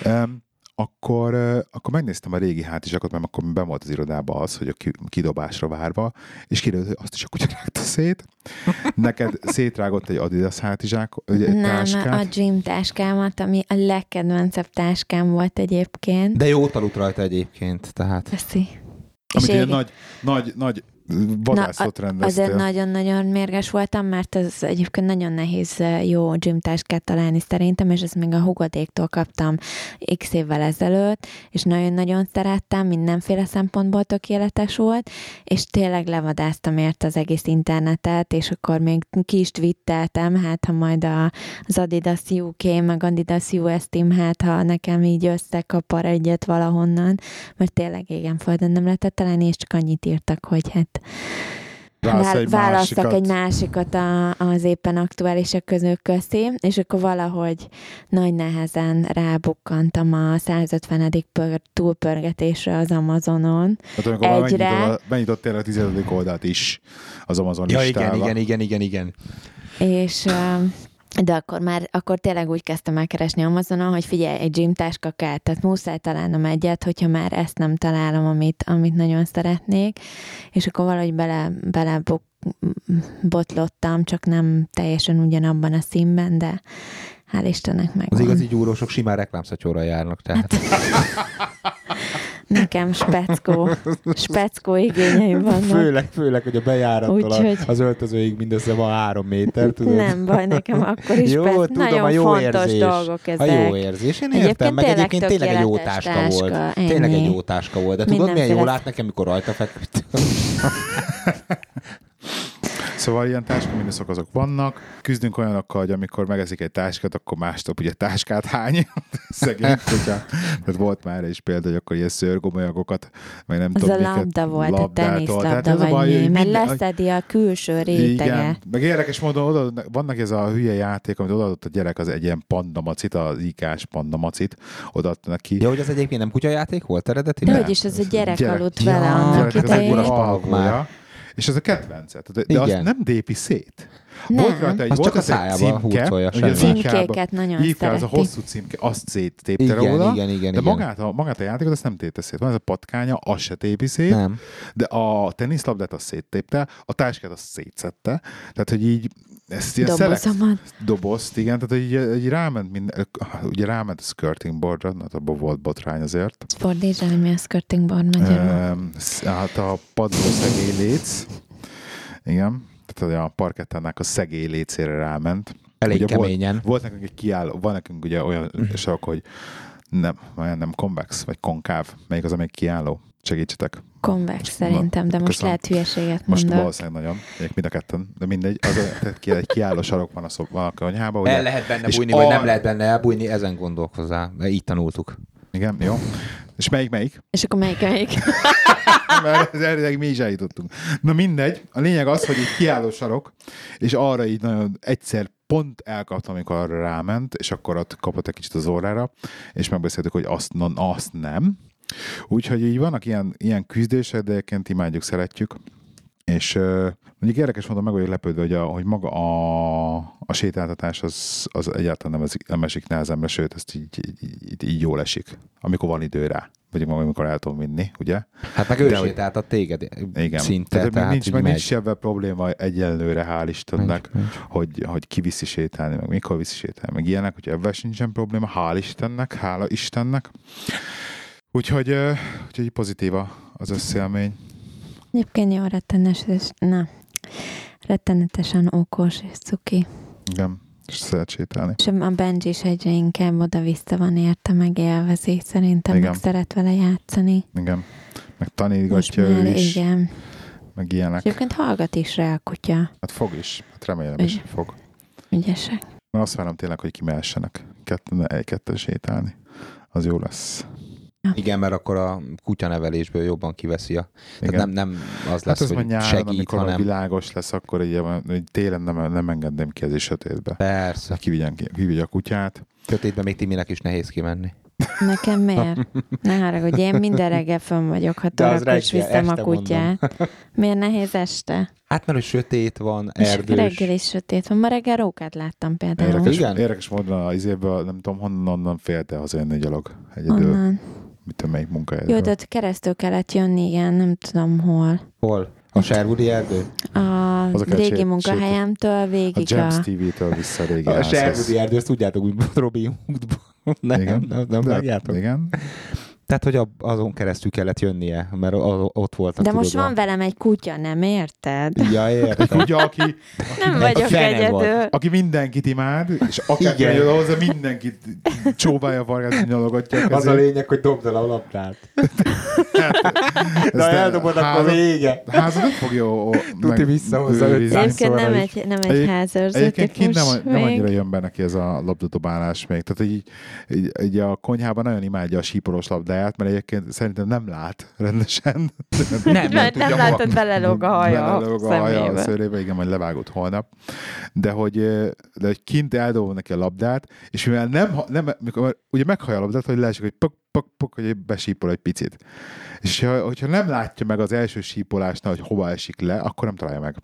um, akkor, akkor megnéztem a régi hátizsákot, mert akkor ben volt az irodában az, hogy a ki- kidobásra várva, és kiderült, hogy azt is a kutya rágta szét. Neked szétrágott egy Adidas hátizsák, ugye, egy Nem, táskát. a gym táskámat, ami a legkedvencebb táskám volt egyébként. De jót aludt rajta egyébként, tehát. Köszi. Amit És ilyen nagy, nagy, nagy vadászot rendeztél. Azért nagyon-nagyon mérges voltam, mert ez egyébként nagyon nehéz eh, jó gymtáskát találni szerintem, és ezt még a hugodéktól kaptam x évvel ezelőtt, és nagyon-nagyon szerettem, mindenféle szempontból tökéletes volt, és tényleg levadáztam ért az egész internetet, és akkor még ki is twitteltem, hát ha majd a, az Adidas UK, meg Adidas US Team, hát ha nekem így összekapar egyet valahonnan, mert tényleg égen földön nem lehetett találni, és csak annyit írtak, hogy hát Válasz egy választak másikat. egy másikat a, az éppen aktuálisak közök közé, és akkor valahogy nagy nehezen rábukkantam a 150. Pör, túlpörgetésre az Amazonon. Hát amikor Egyre. megnyitott, megnyitott tényleg a tizedik oldalt is az Amazon Ja, listába. igen, igen, igen, igen, igen. És ö, de akkor már, akkor tényleg úgy kezdtem el keresni Amazonon, hogy figyelj, egy gym táska kell, tehát muszáj találnom egyet, hogyha már ezt nem találom, amit, amit nagyon szeretnék, és akkor valahogy bele, bele botlottam, csak nem teljesen ugyanabban a színben, de hál' Istennek meg. Az igazi gyúrósok simán reklámszatyóra járnak, tehát. Nekem speckó, speckó igényeim vannak. Főleg, főleg, hogy a bejárattól Úgyhogy- a, az öltözőig mindössze van három méter, tudod? Nem baj, nekem akkor is Jó, spec- tudom, nagyon a jó fontos érzés. dolgok A ezek. jó érzés, én Egyébként értem, meg tényleg egyébként tényleg egy jó tökéletes táska, volt. táska, Tényleg egy ennyi. jó táska volt, de tudod, milyen jól lát nekem, mikor rajta feküdt? Szóval ilyen táskaminduszok azok vannak. Küzdünk olyanokkal, hogy amikor megeszik egy táskát, akkor másnap ugye táskát hány. Szegény, hogyha, tehát volt már is példa, hogy akkor ilyen szőrgomolyagokat, meg nem Az tudom, a labda volt, a teniszlabda ez a baj, vagy mi, hogy mert minden- leszedi a külső rétege. Igen, meg érdekes módon oda, vannak ez a hülye játék, amit odaadott a gyerek, az egy ilyen pandamacit, az ikás pandamacit, odaadta neki. Ja, hogy az egyébként nem kutyajáték volt De eredetileg? hogy is ez a gyerek, Gyerek. aludt Ja, vele gyerek, annak ez idején. egy. És ez a kedvence. De, de azt Igen. nem dépi szét. Nem. Volt rajta egy, Az volt csak a szájába címke, hurcolja, semmi. Címkéket nagyon IK, az a hosszú címke, azt széttépte Igen, róla, igen, igen, de igen. magát a, magát a játékot azt nem tépte szét. Van ez a patkánya, az se tépi szét, Nem. de a teniszlabdát azt széttépte, a táskát azt szétszette, tehát hogy így ezt ilyen szelekt Dobozomat. dobozt, igen, tehát így, így ráment, minden, ugye ráment a skirting boardra, hát abban volt botrány azért. Fordítsd el, hogy mi a skirting board magyarul. Ehm, Hát a padló szegélyléc, igen, tehát a parkettának a szegélylécére ráment. Elég Ugye volt- keményen. Volt nekünk egy kiálló, van nekünk ugye olyan sarok, hogy nem, olyan nem konvex, vagy konkáv, melyik az, amelyik kiálló? Segítsetek. Konvex szerintem, de most köszönöm. lehet hülyeséget Most mondok. valószínűleg nagyon, még mind a ketten, de mindegy, az a, tehát ki, egy kiálló sarok van a, szob, van a konyhában, ugye? El lehet benne és bújni, vagy a- nem lehet benne elbújni, ezen gondolkozzál. Mert Így tanultuk. Igen, jó. És melyik, melyik? És akkor melyik, melyik? Mert ez erre mi is eljutottunk. Na mindegy, a lényeg az, hogy egy kiálló sarok, és arra így nagyon egyszer pont elkaptam, amikor arra ráment, és akkor ott kapott egy kicsit az órára, és megbeszéltük, hogy azt, non, azt nem. Úgyhogy így vannak ilyen, ilyen küzdések, de egyébként imádjuk, szeretjük. És uh, mondjuk érdekes mondom, meg vagyok lepődve, hogy, a, hogy maga a, a sétáltatás az, az egyáltalán nem, esik, nem esik nehezemre, sőt, ezt így, így, így, így jól esik, amikor van idő rá. Vagy amikor el tudom vinni, ugye? Hát meg ő hogy- sétáltat téged Igen. szinte, tehát, tehát, nincs, meg megy. nincs ebben probléma egyelőre, hál' Istennek, Nincs, nincs. hogy, hogy ki viszi sétálni, meg mikor viszi sétálni, meg ilyenek, hogy ebben sincsen probléma, hál' Istennek, hála Istennek. Úgyhogy, úgyhogy pozitíva az összélmény. Egyébként jó rettenes, és na, rettenetesen okos és cuki. Igen, szeret sétálni. És a Benji is egyre inkább oda-vissza van érte, meg élvezi. Szerintem Igen. meg szeret vele játszani. Igen. Meg tanítgatja ő is, igen. meg És ilyenek. egyébként hallgat is rá a kutya. Hát fog is, hát remélem is Igen. fog. Ügyesek. Mert azt várom tényleg, hogy kimehessenek ketten, egy-ketten sétálni. Az jó lesz. Igen, mert akkor a kutyanevelésből jobban kiveszi a... Tehát nem, nem az Hát lesz, ez majd hogy nyáron, segít, amikor hanem... világos lesz, akkor így, hogy télen nem, nem engedném ki az is sötétbe. Persze. Kivigyen, ki- kivigye a kutyát. Sötétben még Timinek is nehéz kimenni. Nekem miért? Ne haragudj, én minden reggel fönn vagyok, ha az torak, és viszem a kutyát. Miért nehéz este? Hát mert hogy sötét van, És erdős. reggel is sötét van. Ma reggel rókát láttam például. Érdekes, Igen? érdekes módon az évből nem tudom, honnan onnan félte hazajönni gyalog. Egyedül, Onnan. Mit tudom, melyik munkahelyről. Jó, de keresztül kellett jönni, igen, nem tudom hol. Hol? A Sherwoodi erdő? A a régi munkahelyemtől a végig a... Gems TV-től vissza a régi A. Sherwoodi erdő, ezt tudjátok, úgy Robin Hoodban. Nem, Igen. nem, nem De- vágjátok? Igen. Tehát, hogy a- azon keresztül kellett jönnie, mert ott voltak. De most van velem egy kutya, nem érted? a- Ja, értem. Ugye, aki, Nem Egy vagyok volt. egyedül. aki mindenkit imád, és akár jön hozzá, mindenkit csóválja a farkát, és nyalogatja a Az a lényeg, hogy dobd el a labdát. Na eldobod, akkor vége. Házat nem fog jó Tuti visszahozza őrizni. 500 Egyébként nem egy, nem egy házőrző Egyébként kint nem, nem annyira jön be neki ez a labdadobálás még. Tehát így, így, így a konyhában nagyon imádja a síporos labdáját, haját, mert egyébként szerintem nem lát rendesen. Nem, nem, nem hova- látod, belelóg a haja a Belelóg a haja a szőrébe, igen, majd levágott holnap. De hogy, de hogy kint eldobom neki a labdát, és mivel nem, nem mikor, ugye meghallja a labdát, hogy leesik, hogy pok, pok, pok, hogy besípol egy picit. És ha, hogyha nem látja meg az első sípolásnál, hogy hova esik le, akkor nem találja meg.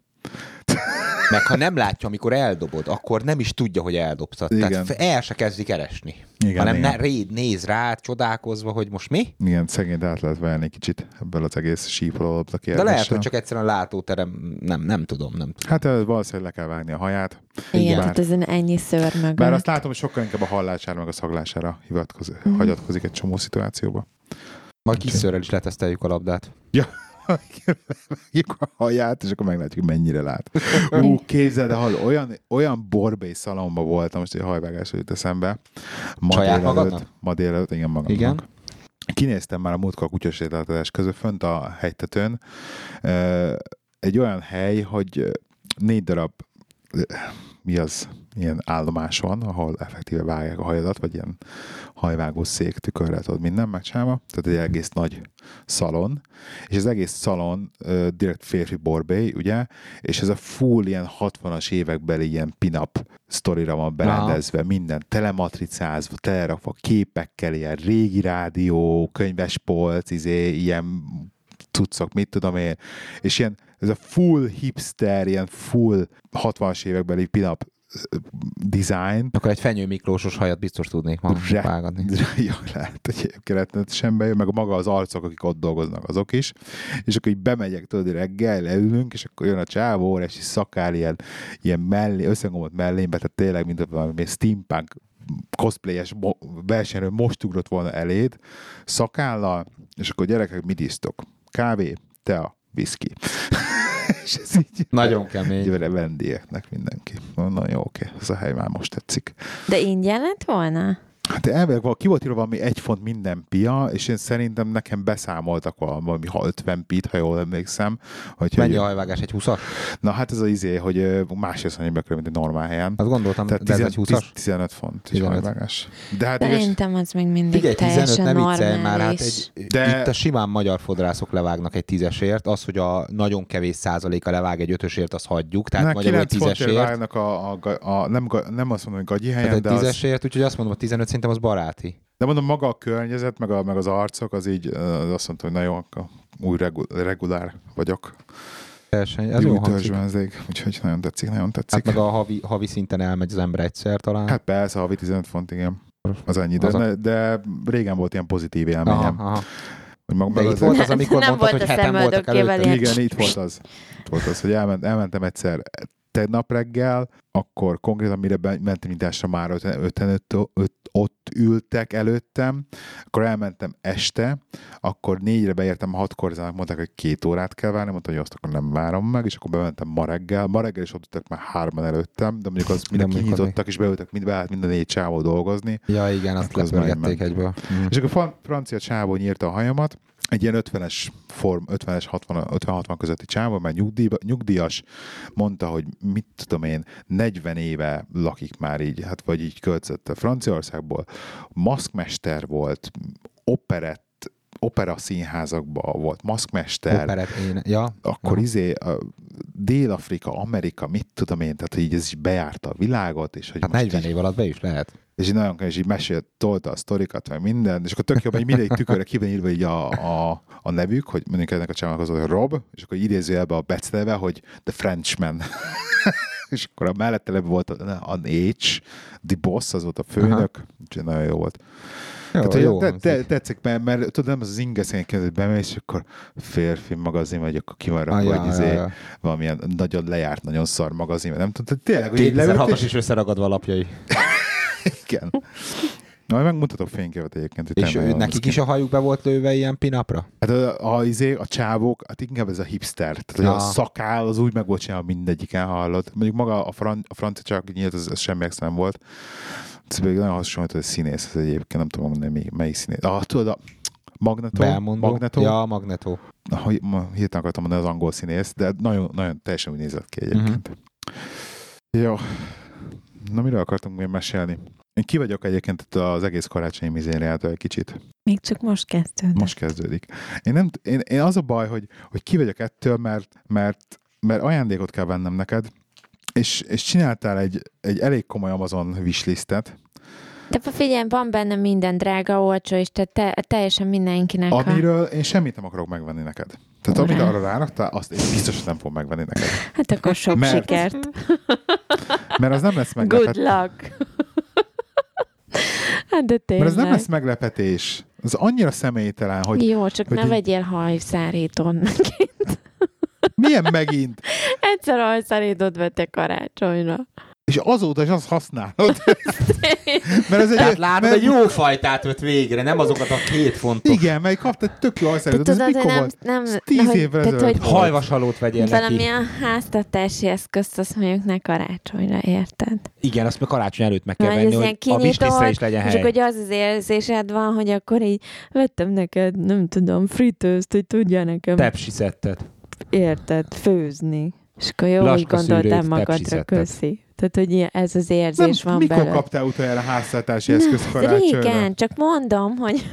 Meg ha nem látja, amikor eldobod, akkor nem is tudja, hogy eldobtad. Igen. Tehát el se kezdi keresni. Igen, hanem igen. Ne, réd, néz rád, csodálkozva, hogy most mi? Igen, szegényt át lehet venni kicsit ebből az egész sípoló labda De lehet, kérdéssel. hogy csak egyszerűen látóterem, nem, nem tudom, nem tudom. Hát ö, valószínűleg le kell vágni a haját. Igen, Bár- tehát ezen ennyi szőr mögött. Bár azt látom, hogy sokkal inkább a hallására, meg a szaglására hivatkozik, Mhm. hagyatkozik egy csomó szituációba. Majd kiszörrel is leteszteljük a labdát. Vágjuk a haját, és akkor meglátjuk, hogy mennyire lát. Ú, képzeld, hall, olyan, olyan borbély szalomba voltam, most egy hajvágás jut eszembe. Ma Saját délelőtt-? Ma délelőtt, igen, magamnak. Igen? Kinéztem már a múltkor kutyasétáltatás között, fönt a hegytetőn. Egy olyan hely, hogy négy darab mi az, ilyen állomás van, ahol effektíve vágják a hajadat, vagy ilyen hajvágó szék, tükörrel tudod minden megcsinálva, tehát egy egész nagy szalon, és az egész szalon uh, direkt férfi borbély, ugye, és ez a full ilyen 60-as évekbeli ilyen pin-up sztorira van berendezve, Aha. minden telematricázva, telerakva képekkel, ilyen régi rádió, könyvespolc, izé, ilyen cuccok, mit tudom én, és ilyen ez a full hipster, ilyen full 60-as évekbeli pin-up ö, design, Akkor egy Fenyő Miklósos hajat biztos tudnék ma Re- vágatni. Ja, lehet egyébként rettenetesen bejön, meg maga az arcok, akik ott dolgoznak, azok is. És akkor így bemegyek, tudod, reggel leülünk, és akkor jön a csávó, óriási szakál, ilyen, ilyen mellé, összegomott mellénbe, tehát tényleg, mint valami steampunk cosplayes versenyről most ugrott volna eléd, szakállal, és akkor gyerekek, mit isztok? Kávé, tea, whisky. És ez így Nagyon kemény. így vele vendieknek mindenki. Mondom, jó, oké, ez a hely már most tetszik. De ingyen lett volna? Hát elvileg val- ki volt írva valami egy font minden pia, és én szerintem nekem beszámoltak val- valami ha 50 pit, ha jól emlékszem. Hogy, Mennyi a hogy, hajvágás? Egy 20 na hát ez az izé, hogy másfél annyiba kerül, mint egy normál helyen. Azt gondoltam, Tehát de ez 10, egy 20-as? 15 font is 15. hajvágás. De hát igaz, Szerintem az még mindig Figyelj, 15 teljesen nem viccelj már, hát normális. egy, De- De... itt a simán magyar fodrászok levágnak egy tízesért, az, hogy a nagyon kevés százaléka levág egy ötösért, azt hagyjuk, tehát Na, magyarul egy 9 fontért tízesért. a, a, a, a nem, nem azt mondom, hogy gagyi helyen, Tehát de, egy az, tízesért, úgyhogy azt mondom, a 15 szerintem az baráti. de mondom, maga a környezet, meg, a, meg az arcok, az így az azt mondta, hogy na jó, akkor új regu- regulár vagyok. Verseny, ez jó Új törzsvenzék, úgyhogy nagyon tetszik, nagyon tetszik. Hát meg a havi, havi szinten elmegy az ember egyszer talán. Hát persze, havi 15 font, igen. Az annyi, de, Az a- de régen volt ilyen pozitív aha, élményem. aha. Hogy mag, De itt volt az, amikor Nem mondtad, volt hogy a heten voltak előtte. Igen, itt volt az. Itt volt az, hogy elment, elmentem egyszer tegnap reggel, akkor konkrétan mire mentem nyitásra már öten, öten öt, öt, ott ültek előttem, akkor elmentem este, akkor négyre beértem, hatkor ezenek mondták, hogy két órát kell várni, mondtam, hogy azt akkor nem várom meg, és akkor bementem ma reggel. Ma reggel is ott ültek már hárman előttem, de mondjuk az az kinyitottak, és beültek mind, beállt mind a négy csávó dolgozni. Ja, igen, azt lepörgették egyből. Mm. És akkor francia csávó nyírta a hajamat, egy ilyen 50-es form, 50-es, 60, 50-60 közötti csávó, mert nyugdíj, nyugdíjas, mondta, hogy mit tudom én, 40 éve lakik már így, hát vagy így költözött Franciaországból, maszkmester volt, operett, opera színházakban volt maszkmester, Operet én, ja. akkor Aha. izé Dél-Afrika, Amerika, mit tudom én, tehát hogy így ez is bejárta a világot, és hogy Hát most 40 így- év alatt be is lehet. És így nagyon és így mesélt, tolta a sztorikat, meg minden, és akkor tök jó, hogy mindegyik tükörre ki van írva így a, a, a nevük, hogy mondjuk ennek a csámának az, hogy Rob, és akkor idézőjelbe a becneve, hogy The Frenchman. és akkor a mellette levő volt a- an H, The Boss, az volt a főnök, úgyhogy nagyon jó volt. Jó, Tehát, hogy jó te, te, tetszik, mert, mert tudod, nem az az ingeszény kezdett bemész, és akkor férfi magazin, vagy akkor ki van rakva, Ah, hogy izé, ja, ja. valamilyen nagyon lejárt, nagyon szar magazin, vagy nem tudom, tényleg, hogy így leült, 2006-as és is összeragadva a lapjai. igen. Na, megmutatok fényképet egyébként. hogy És ő, nekik az is a hajuk be volt lőve ilyen pinapra? Hát a, a, izé, a csávók, hát inkább ez a hipster. Tehát a szakál az úgy meg volt csinálva mindegyiken hallott. Mondjuk maga a, fran, a francia csak nyílt, ez, ez semmi extra nem volt. Ez pedig nagyon hasonlít, hogy színész ez egyébként, nem tudom mondani, melyik, melyik színész. Ah, tudod, a Magneto, Belmondó? Magneto, Ja, Magneto. hogy ma hirtelen akartam mondani az angol színész, de nagyon, nagyon teljesen úgy nézett ki egyébként. Mhm. Jó. Na, miről akartunk még mesélni? Én ki vagyok egyébként az egész karácsonyi mizériától egy kicsit. Még csak most kezdődött. Most kezdődik. Én, nem, én, én az a baj, hogy, hogy ki vagyok ettől, mert, mert, mert ajándékot kell vennem neked, és, és csináltál egy, egy elég komoly Amazon wishlistet, De figyelj, van benne minden drága, olcsó, és te, te teljesen mindenkinek a... amiről én semmit nem akarok megvenni neked. Tehát amit Urá. arra ráraktál, azt én biztos nem fogom megvenni neked. Hát akkor sok Mert- sikert. Mert az nem lesz Good meglepetés. luck. hát de Mert tényleg. ez nem lesz meglepetés. Az annyira személytelen, hogy Jó, csak hogy ne így- vegyél hajszárítót neki. milyen megint. Egyszer hajszárítót vettek karácsonyra. És azóta is azt használod. Mert ez egy... Tehát látod, mert, egy jó fajtát vett végre, nem azokat a két fontos Igen, mert kapta egy tök jó hajszárítót. Ez hogy mikor nem, volt? nem Ez tíz hogy- évvel ezelőtt hogy hajvasalót vegyél neki. valamilyen háztartási eszközt azt mondjuk ne karácsonyra, érted? Igen, azt meg karácsony előtt meg kell Mert venni, hogy a kinyitott, is legyen És hely. akkor hogy az az érzésed van, hogy akkor így vettem neked, nem tudom, fritőzt, hogy tudja nekem, Pepsi szettet. érted, főzni. És akkor jó, hogy Laska gondoltál Pepsi magadra, köszi. Tehát, hogy ilyen, ez az érzés Nem, van mikor belőle. kaptál utoljára háztartási eszközt karácsonyra? Régen, csak mondom, hogy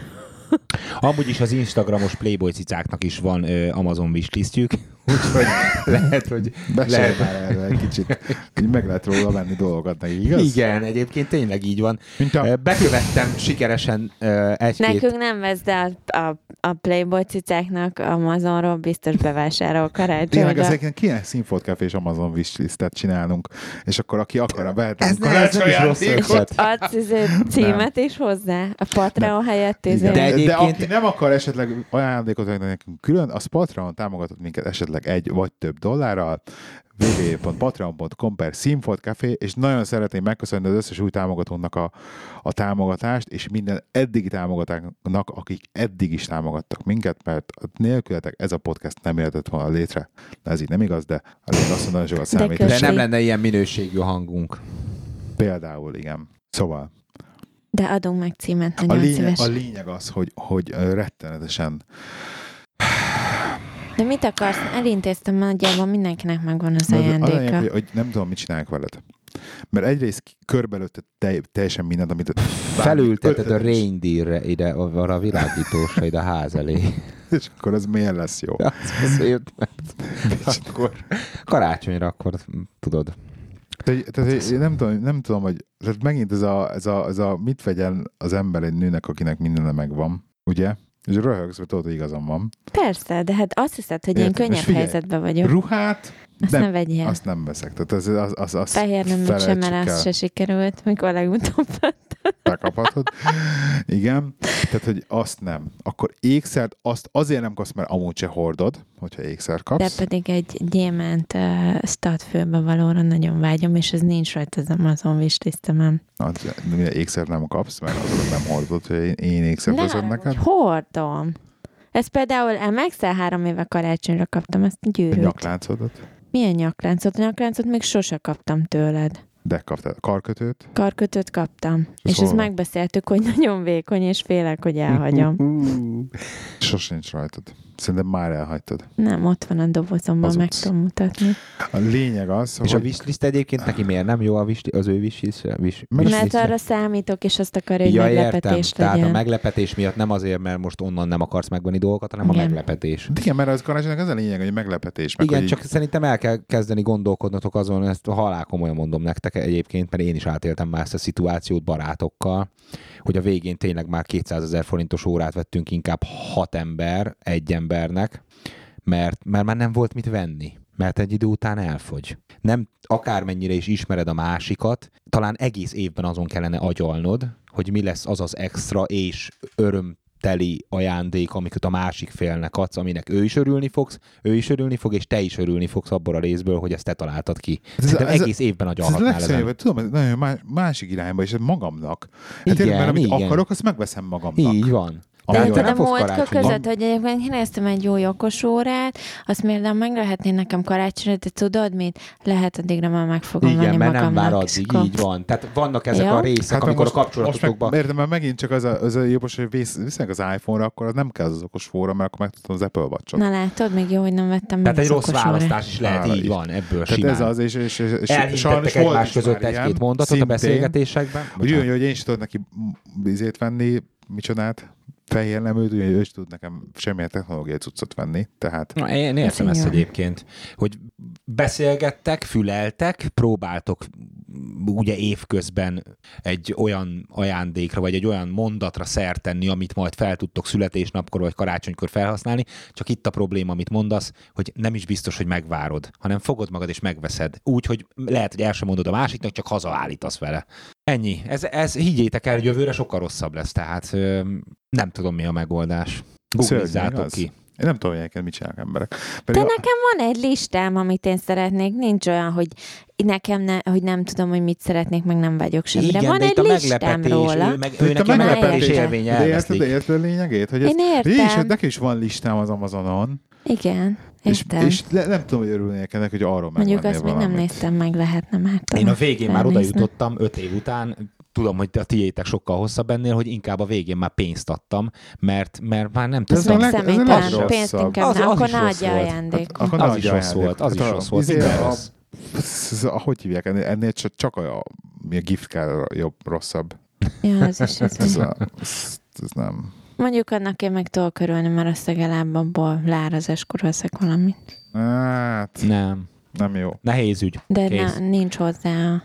Amúgy is az Instagramos Playboy cicáknak is van ö, Amazon wishlistjük, úgyhogy lehet, hogy lehet. már erre egy kicsit. Így meg lehet róla venni dolgokat neki, igaz? Igen, egyébként tényleg így van. Mint a, Bekövettem sikeresen ö, egy-két... nekünk nem vesz, de a, a, a Playboy cicáknak Amazonról biztos bevásárol Tényleg karácsonyra. ezeken kéne Színfolt Café és Amazon wishlistet csinálnunk, és akkor aki akar, Ez ne- ez nem is rossz karácsonyajándékot. ötlet. Adsz címet is hozzá? A Patreon helyett. De De, de egyébként- aki nem akar esetleg ajándékot venni nekünk külön, az Patreon támogatott minket esetleg egy vagy több dollárral, www.patreon.com per Színfolt Café, és nagyon szeretném megköszönni az összes új támogatónak a, a támogatást, és minden eddigi támogatóknak, akik eddig is támogattak minket, mert nélkületek ez a podcast nem jöhetett volna létre. De ez így nem igaz, de azért azt mondani, hogy sokat De számít. De köszi. nem lenne ilyen minőségű hangunk. Például, igen. Szóval De adunk meg címet, a nagyon lényeg, szíves. a lényeg az, hogy, hogy rettenetesen De mit akarsz? Elintéztem, nagyjából mindenkinek megvan az Az- az a lényeg, ajándéka. hogy, hogy nem tudom, mit csinálják veled. Mert egyrészt körbelőtted te, teljesen mindent, amit Felülteted a reindeerre ide, arra a világítósra ide a ház elé. És akkor ez miért lesz jó? Az azért, mert akkor karácsonyra akkor tudod. Tehát, tehát én nem tudom, nem tudom, hogy tehát megint ez a, ez, a, ez a mit vegyen az ember egy nőnek, akinek mindene megvan, ugye? És röhögsz, mert tudod, hogy igazam van. Persze, de hát azt hiszed, hogy én Érted? Most könnyebb figyelj, helyzetben vagyok. Ruhát Azt nem, ne vegyél. azt nem veszek. Tehát az, az, az, az Fehér nem sem, mert az se sikerült, mikor legutóbb bekaphatod. Igen, tehát, hogy azt nem. Akkor ékszert, azt azért nem kapsz, mert amúgy se hordod, hogyha ékszert De kapsz. pedig egy gyémánt uh, statfőbe valóra nagyon vágyom, és ez nincs rajta az Amazon wishlistemen. Az, de mire ékszert nem kapsz, mert azokat nem hordod, hogy én, én ékszert veszem neked. hordom. Ez például Emexel három éve karácsonyra kaptam, ezt gyűrűt. nyakláncodat, Milyen nyakláncot? Nyakláncot még sose kaptam tőled. de kaptál karkötőt. Karkötőt kaptam. Ez és ezt megbeszéltük, hogy nagyon vékony, és félek, hogy elhagyom. Sosem rajtad. Szerintem már elhagytad. Nem, ott van a dobozomban, meg Hazudsz. tudom mutatni. A lényeg az, És a wishlist egyébként neki miért nem jó a wish, az ő wishlist? Wish, Mert arra számítok, és azt akarja, hogy Ja, értem. meglepetés Tehát a legyen. meglepetés miatt nem azért, mert most onnan nem akarsz megvenni dolgokat, hanem Igen. a meglepetés. igen, mert az karácsonynak ez a lényeg, hogy meglepetés. Meg Igen, hogy csak szerintem el kell kezdeni gondolkodnotok azon, ezt halál komolyan mondom nektek egyébként, mert én is átéltem már ezt a szituációt barátokkal, hogy a végén tényleg már 200 ezer forintos órát vettünk inkább hat ember egy embernek, mert, mert már nem volt mit venni. Mert egy idő után elfogy. Nem akármennyire is ismered a másikat, talán egész évben azon kellene agyalnod, hogy mi lesz az az extra és öröm teli ajándék, amiket a másik félnek adsz, aminek ő is örülni fogsz, ő is örülni fog, és te is örülni fogsz abból a részből, hogy ezt te találtad ki. Ez- Szerintem ez- egész évben ez a agyalhatnál legszörnyűbb, ezen. tudom, ez nagyon más, másik irányba, és ez magamnak. Hát Igen, tényleg, mert amit igen. akarok, azt megveszem magamnak. Így van. De érted olyan- a karácsony. között, hogy egyébként kinéztem egy jó okos órát, azt például meg lehetné nekem karácsonyra, de tudod mit? Lehet addigra már meg fogom Igen, venni mert nem vár addig, így van. Tehát vannak ezek Ja. a részek, Hát amikor most, a kapcsolatotokban... Most meg, értem, mert megint csak az a, az a most, hogy vész- visznek az iPhone-ra, akkor az nem kell az okos óra, mert akkor megtudtam az Apple watch Na látod, még jó, hogy nem vettem meg Tehát egy rossz választás is lehet, így van, ebből Tehát ez az, és, és, és, és volt egymás között egy-két mondatot a beszélgetésekben. Hogy olyan, hogy én is tudok neki bizét venni, micsodát, fehér neműt, úgy, hogy ő is tud nekem semmilyen technológiai cuccot venni, tehát Na, én értem Ez ezt egyébként, hogy beszélgettek, füleltek, próbáltok ugye évközben egy olyan ajándékra, vagy egy olyan mondatra szert tenni, amit majd fel tudtok születésnapkor, vagy karácsonykor felhasználni, csak itt a probléma, amit mondasz, hogy nem is biztos, hogy megvárod, hanem fogod magad és megveszed. Úgy, hogy lehet, hogy el sem mondod a másiknak, csak hazaállítasz vele. Ennyi. Ez, ez higgyétek el, jövőre sokkal rosszabb lesz, tehát ö, nem tudom mi a megoldás. Googlizzátok ki. én nem tudom, hogy ilyeneket mit csinálnak emberek. De Pedig a- nekem van egy listám, amit én szeretnék. Nincs olyan, hogy nekem ne, hogy nem tudom, hogy mit szeretnék, meg nem vagyok semmire. Igen, van de egy itt a listám róla. ő, meg, de ő itt a neki a meglepetés értem. élménye de érted, de érted a lényegét? Hogy ez, Én értem. hát nekem is van listám az Amazonon, Igen, és, értem. és le, nem tudom, hogy örülnék ennek, hogy arról Mondjuk megvennél azt még nem valamit. néztem meg, lehetne már. Én a végén már oda jutottam, öt év után, tudom, hogy a tiétek sokkal hosszabb ennél, hogy inkább a végén már pénzt adtam, mert, mert már nem Ez Ez meg személytelen. Pénzt inkább Az- nem, az akkor ne adja volt. ajándékot. Akkor Az is rossz volt, az is Hát rossz volt, izé, Hogy hívják ennél, csak, csak a, a gift card jobb, rosszabb. Ja, az is ez nem. Mondjuk annak én meg tudok körülni, mert azt legalább abból lárazáskor veszek valamit. Hát, Nem. nem jó. Nehéz ügy. De ne, nincs hozzá a...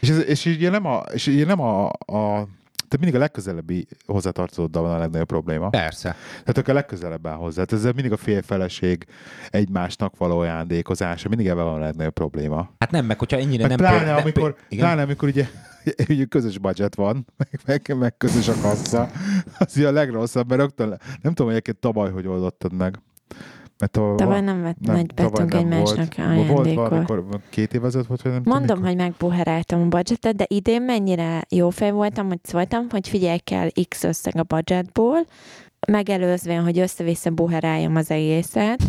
És, ez, és így nem a, és így nem a, a tehát mindig a legközelebbi hozzátartozóddal van a legnagyobb probléma. Persze. Tehát akkor a legközelebb áll hozzá. Tehát ez mindig a félfeleség egymásnak való ajándékozása, mindig ebben van a legnagyobb probléma. Hát nem, meg hogyha ennyire Meg nem... pláne, nem- amikor, igen? pláne, amikor ugye, ugye közös budget van, meg, meg, meg közös a kassa, az ugye a legrosszabb, mert rögtön, le- nem tudom, hogy egyébként tavaly hogy oldottad meg. Mert tavaly, Tavaly nem, vett, nem, tavaly vettünk egymásnak volt. Volt valamikor, két év ezelőtt volt, vagy nem Mondom, tudom, hogy megbuheráltam a budgetet, de idén mennyire jó fej voltam, hogy szóltam, hogy figyelj kell X összeg a budgetból, megelőzvén, hogy össze-vissza buheráljam az egészet,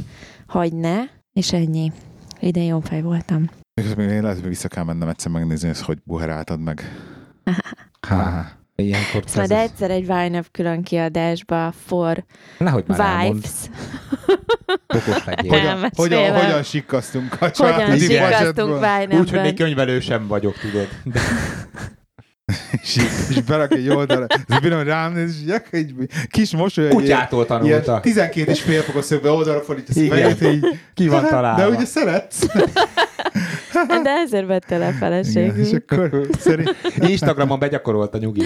hogy ne, és ennyi. Idén jó fej voltam. Még én lehet, hogy vissza kell mennem egyszer megnézni, hogy hogy buheráltad meg. Há, ilyenkor Szóval de egyszer egy Wine külön kiadásba for Nehogy már wives. okos legyél. Hogy- Hogyan, Elmesélem. hogyan, hogyan sikkasztunk a Hogyan családi sikasztunk budgetből. wine Úgy, hogy még könyvelő sem vagyok, tudod. De És, és berak egy oldalra. Ez bírom rám néz, és jak, egy kis mosoly. egy kutyától tanulta. 12 és fél fokos szögbe oldalra fordítja a Igen. fejet, így. Ki van De találva. ugye szeretsz. De ezért vette le a Igen, feleségül. és akkor szerint Instagramon begyakorolta nyugi.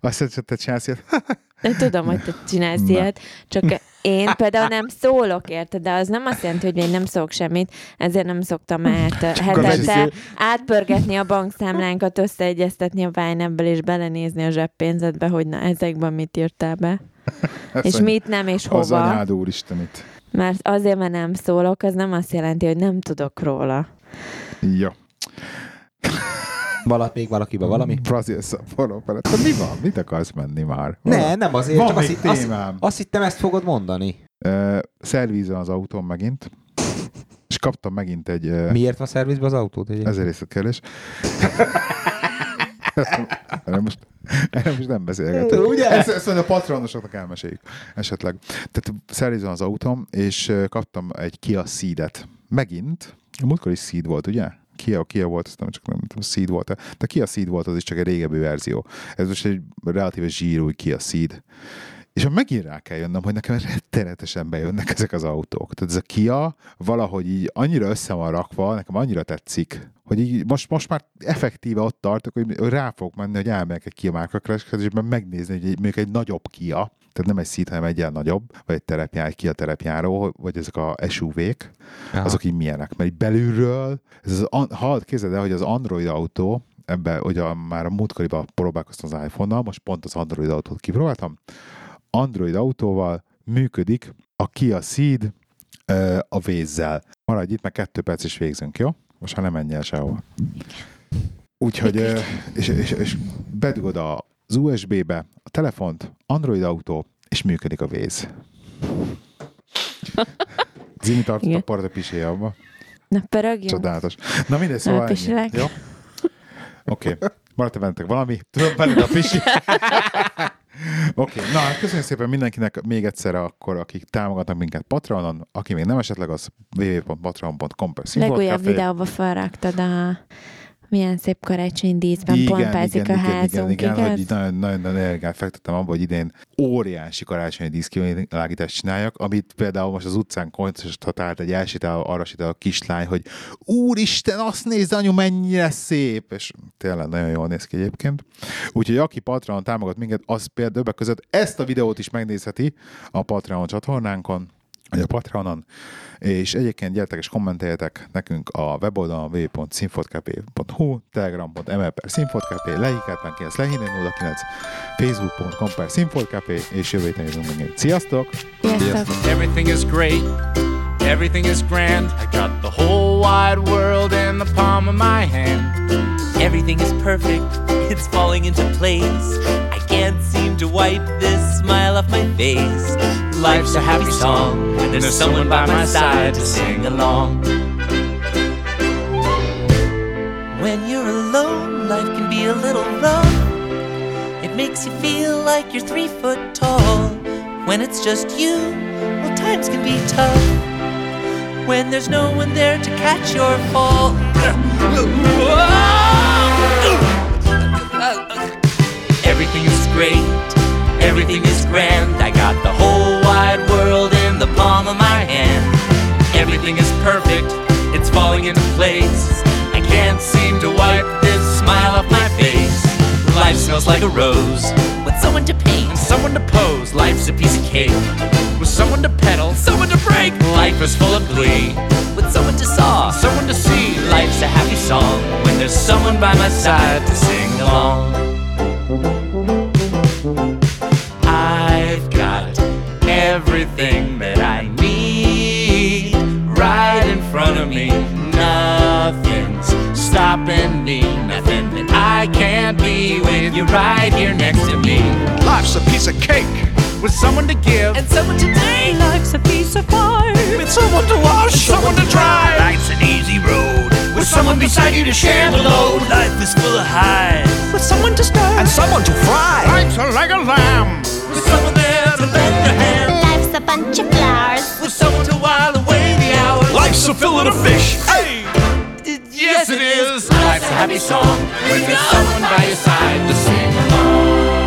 azt mondja, hogy te csinálsz ilyet. De tudom, hogy te csinálsz Na. ilyet, csak én például nem szólok érte, de az nem azt jelenti, hogy én nem szólok semmit, ezért nem szoktam át az hetente is- átpörgetni a bankszámlánkat, összeegyeztetni a Vájnebbel, és belenézni a zseppénzedbe, hogy na ezekben mit írtál be, Azt és mit nem, és Az hova. anyád úristenit. Mert azért, mert nem szólok, az nem azt jelenti, hogy nem tudok róla. Ja. Valaki, még valakiben valami? Brazil forró felett. Mi van? Mit akarsz menni már? Ne, nem azért, Van csak azt, azt, azt hittem ezt fogod mondani. Uh, szervízen az autóm megint, és kaptam megint egy uh, Miért van szervizbe az autót? Egyébként? ezer részletkérdés. erre, most, erre most nem beszélgetünk. Ugye? Ezt, ezt majd a patronosoknak elmeséljük esetleg. Tehát szervízen az autóm, és kaptam egy Kia Ceed-et. Megint, a múltkor is Ceed volt, ugye? Kia, Kia volt, azt csak nem tudom, Ceed volt De Kia Ceed volt, az is csak egy régebbi verzió. Ez most egy relatíve zsírúj Kia Ceed. És megint rá kell jönnöm, hogy nekem rettenetesen bejönnek ezek az autók. Tehát ez a Kia valahogy így annyira össze van rakva, nekem annyira tetszik, hogy így most, most már effektíve ott tartok, hogy rá fogok menni, hogy elmegyek egy Kia márka kereskedésben megnézni, hogy mondjuk egy nagyobb Kia, tehát nem egy szít, hanem egy ilyen nagyobb, vagy egy terepjár, egy Kia terepjáró, vagy ezek a SUV-k, Aha. azok így milyenek. Mert így belülről, ez az, ha képzeld el, hogy az Android autó, ebbe, ugye a- már a múltkoriban próbálkoztam az iPhone-nal, most pont az Android autót kipróbáltam, Android autóval működik a Kia Ceed a vézzel. Maradj itt, meg kettő perc is végzünk, jó? Most már nem menj el sehova. Úgyhogy, és, és, és bedugod a az USB-be a telefont, Android Auto, és működik a Waze. Zimi tartott a Igen. part a piséjában. Na, pörögjünk. Csodálatos. Na mindegy, szóval ennyi. Jó? Oké. Okay. Maradt-e bennetek valami? Tudom, benned a pisi. Oké, okay. na hát köszönjük szépen mindenkinek még egyszer akkor, akik támogatnak minket Patronon, aki még nem esetleg, az www.patreon.com per Legújabb videóba felraktad a milyen szép karácsonyi díszben pompázik a házunk, igen, igen, hogy nagyon, nagyon, nagyon energiát fektettem abba, hogy idén óriási karácsonyi díszkivilágítást csináljak, amit például most az utcán konstatált egy elsétáló, arra sétáló kislány, hogy úristen, azt nézd, anyu, mennyire szép, és tényleg nagyon jól néz ki egyébként. Úgyhogy aki Patreon támogat minket, az például között ezt a videót is megnézheti a Patreon csatornánkon, vagy a Patreonon, és egyébként gyertek és kommenteljetek nekünk a weboldalon www.színfotkp.hu, telegram.me per színfotkp, lehikátmán9, lehínen 09, facebook.com per színfotkp, és jövő héten jövünk megint. Sziasztok! Sziasztok! Everything is great. Everything is grand. I got the whole wide world in the palm of my hand. Everything is perfect, it's falling into place. I can't seem to wipe this smile off my face. Life's a happy song when there's someone by my side to sing along. When you're alone, life can be a little rough. It makes you feel like you're three foot tall. When it's just you, well, times can be tough. When there's no one there to catch your fall. great, everything is grand. I got the whole wide world in the palm of my hand. Everything is perfect, it's falling into place. I can't seem to wipe this smile off my face. Life smells like a rose with someone to paint and someone to pose. Life's a piece of cake with someone to pedal, someone to break. Life is full of glee with someone to saw, someone to see. Life's a happy song when there's someone by my side to sing along. Everything that I need right in front of me. Nothing's stopping me, nothing that I can't be with you right here next to me. Life's a piece of cake with someone to give, And someone today, life's a piece of pie. with someone to wash, someone to dry. Life's an easy road with someone beside you to share the load. Life is full of highs with someone to stir and someone to fry. Life's a leg of lamb with someone hand. A bunch of flowers. with someone to while away the hours. Life's a fillet of fish. Hey! yes, it is. Life's a happy song when there's someone by your side to sing along.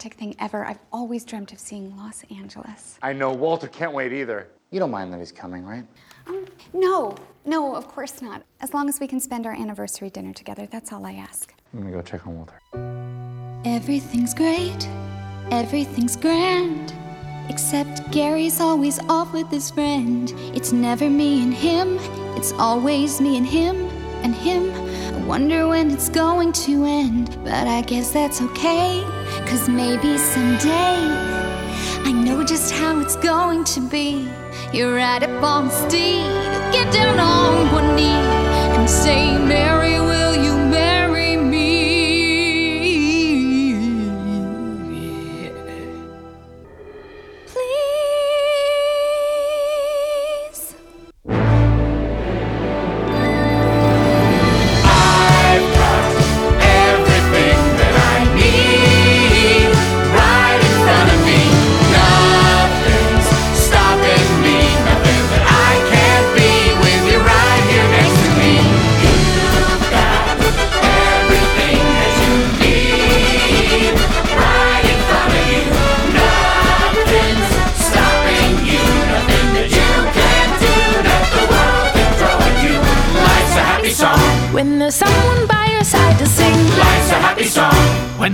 Romantic thing ever. I've always dreamt of seeing Los Angeles. I know Walter can't wait either. You don't mind that he's coming, right? Um, no, no, of course not. As long as we can spend our anniversary dinner together, that's all I ask. I'm gonna go check on Walter. Everything's great, everything's grand. Except Gary's always off with his friend. It's never me and him, it's always me and him and him. I wonder when it's going to end, but I guess that's okay. Cause maybe someday I know just how it's going to be. You're right up on the steed, get down on one knee and say, Mary,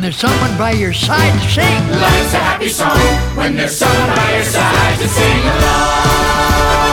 there's someone by your side to sing. Life's a happy song. When there's someone by your side to sing along.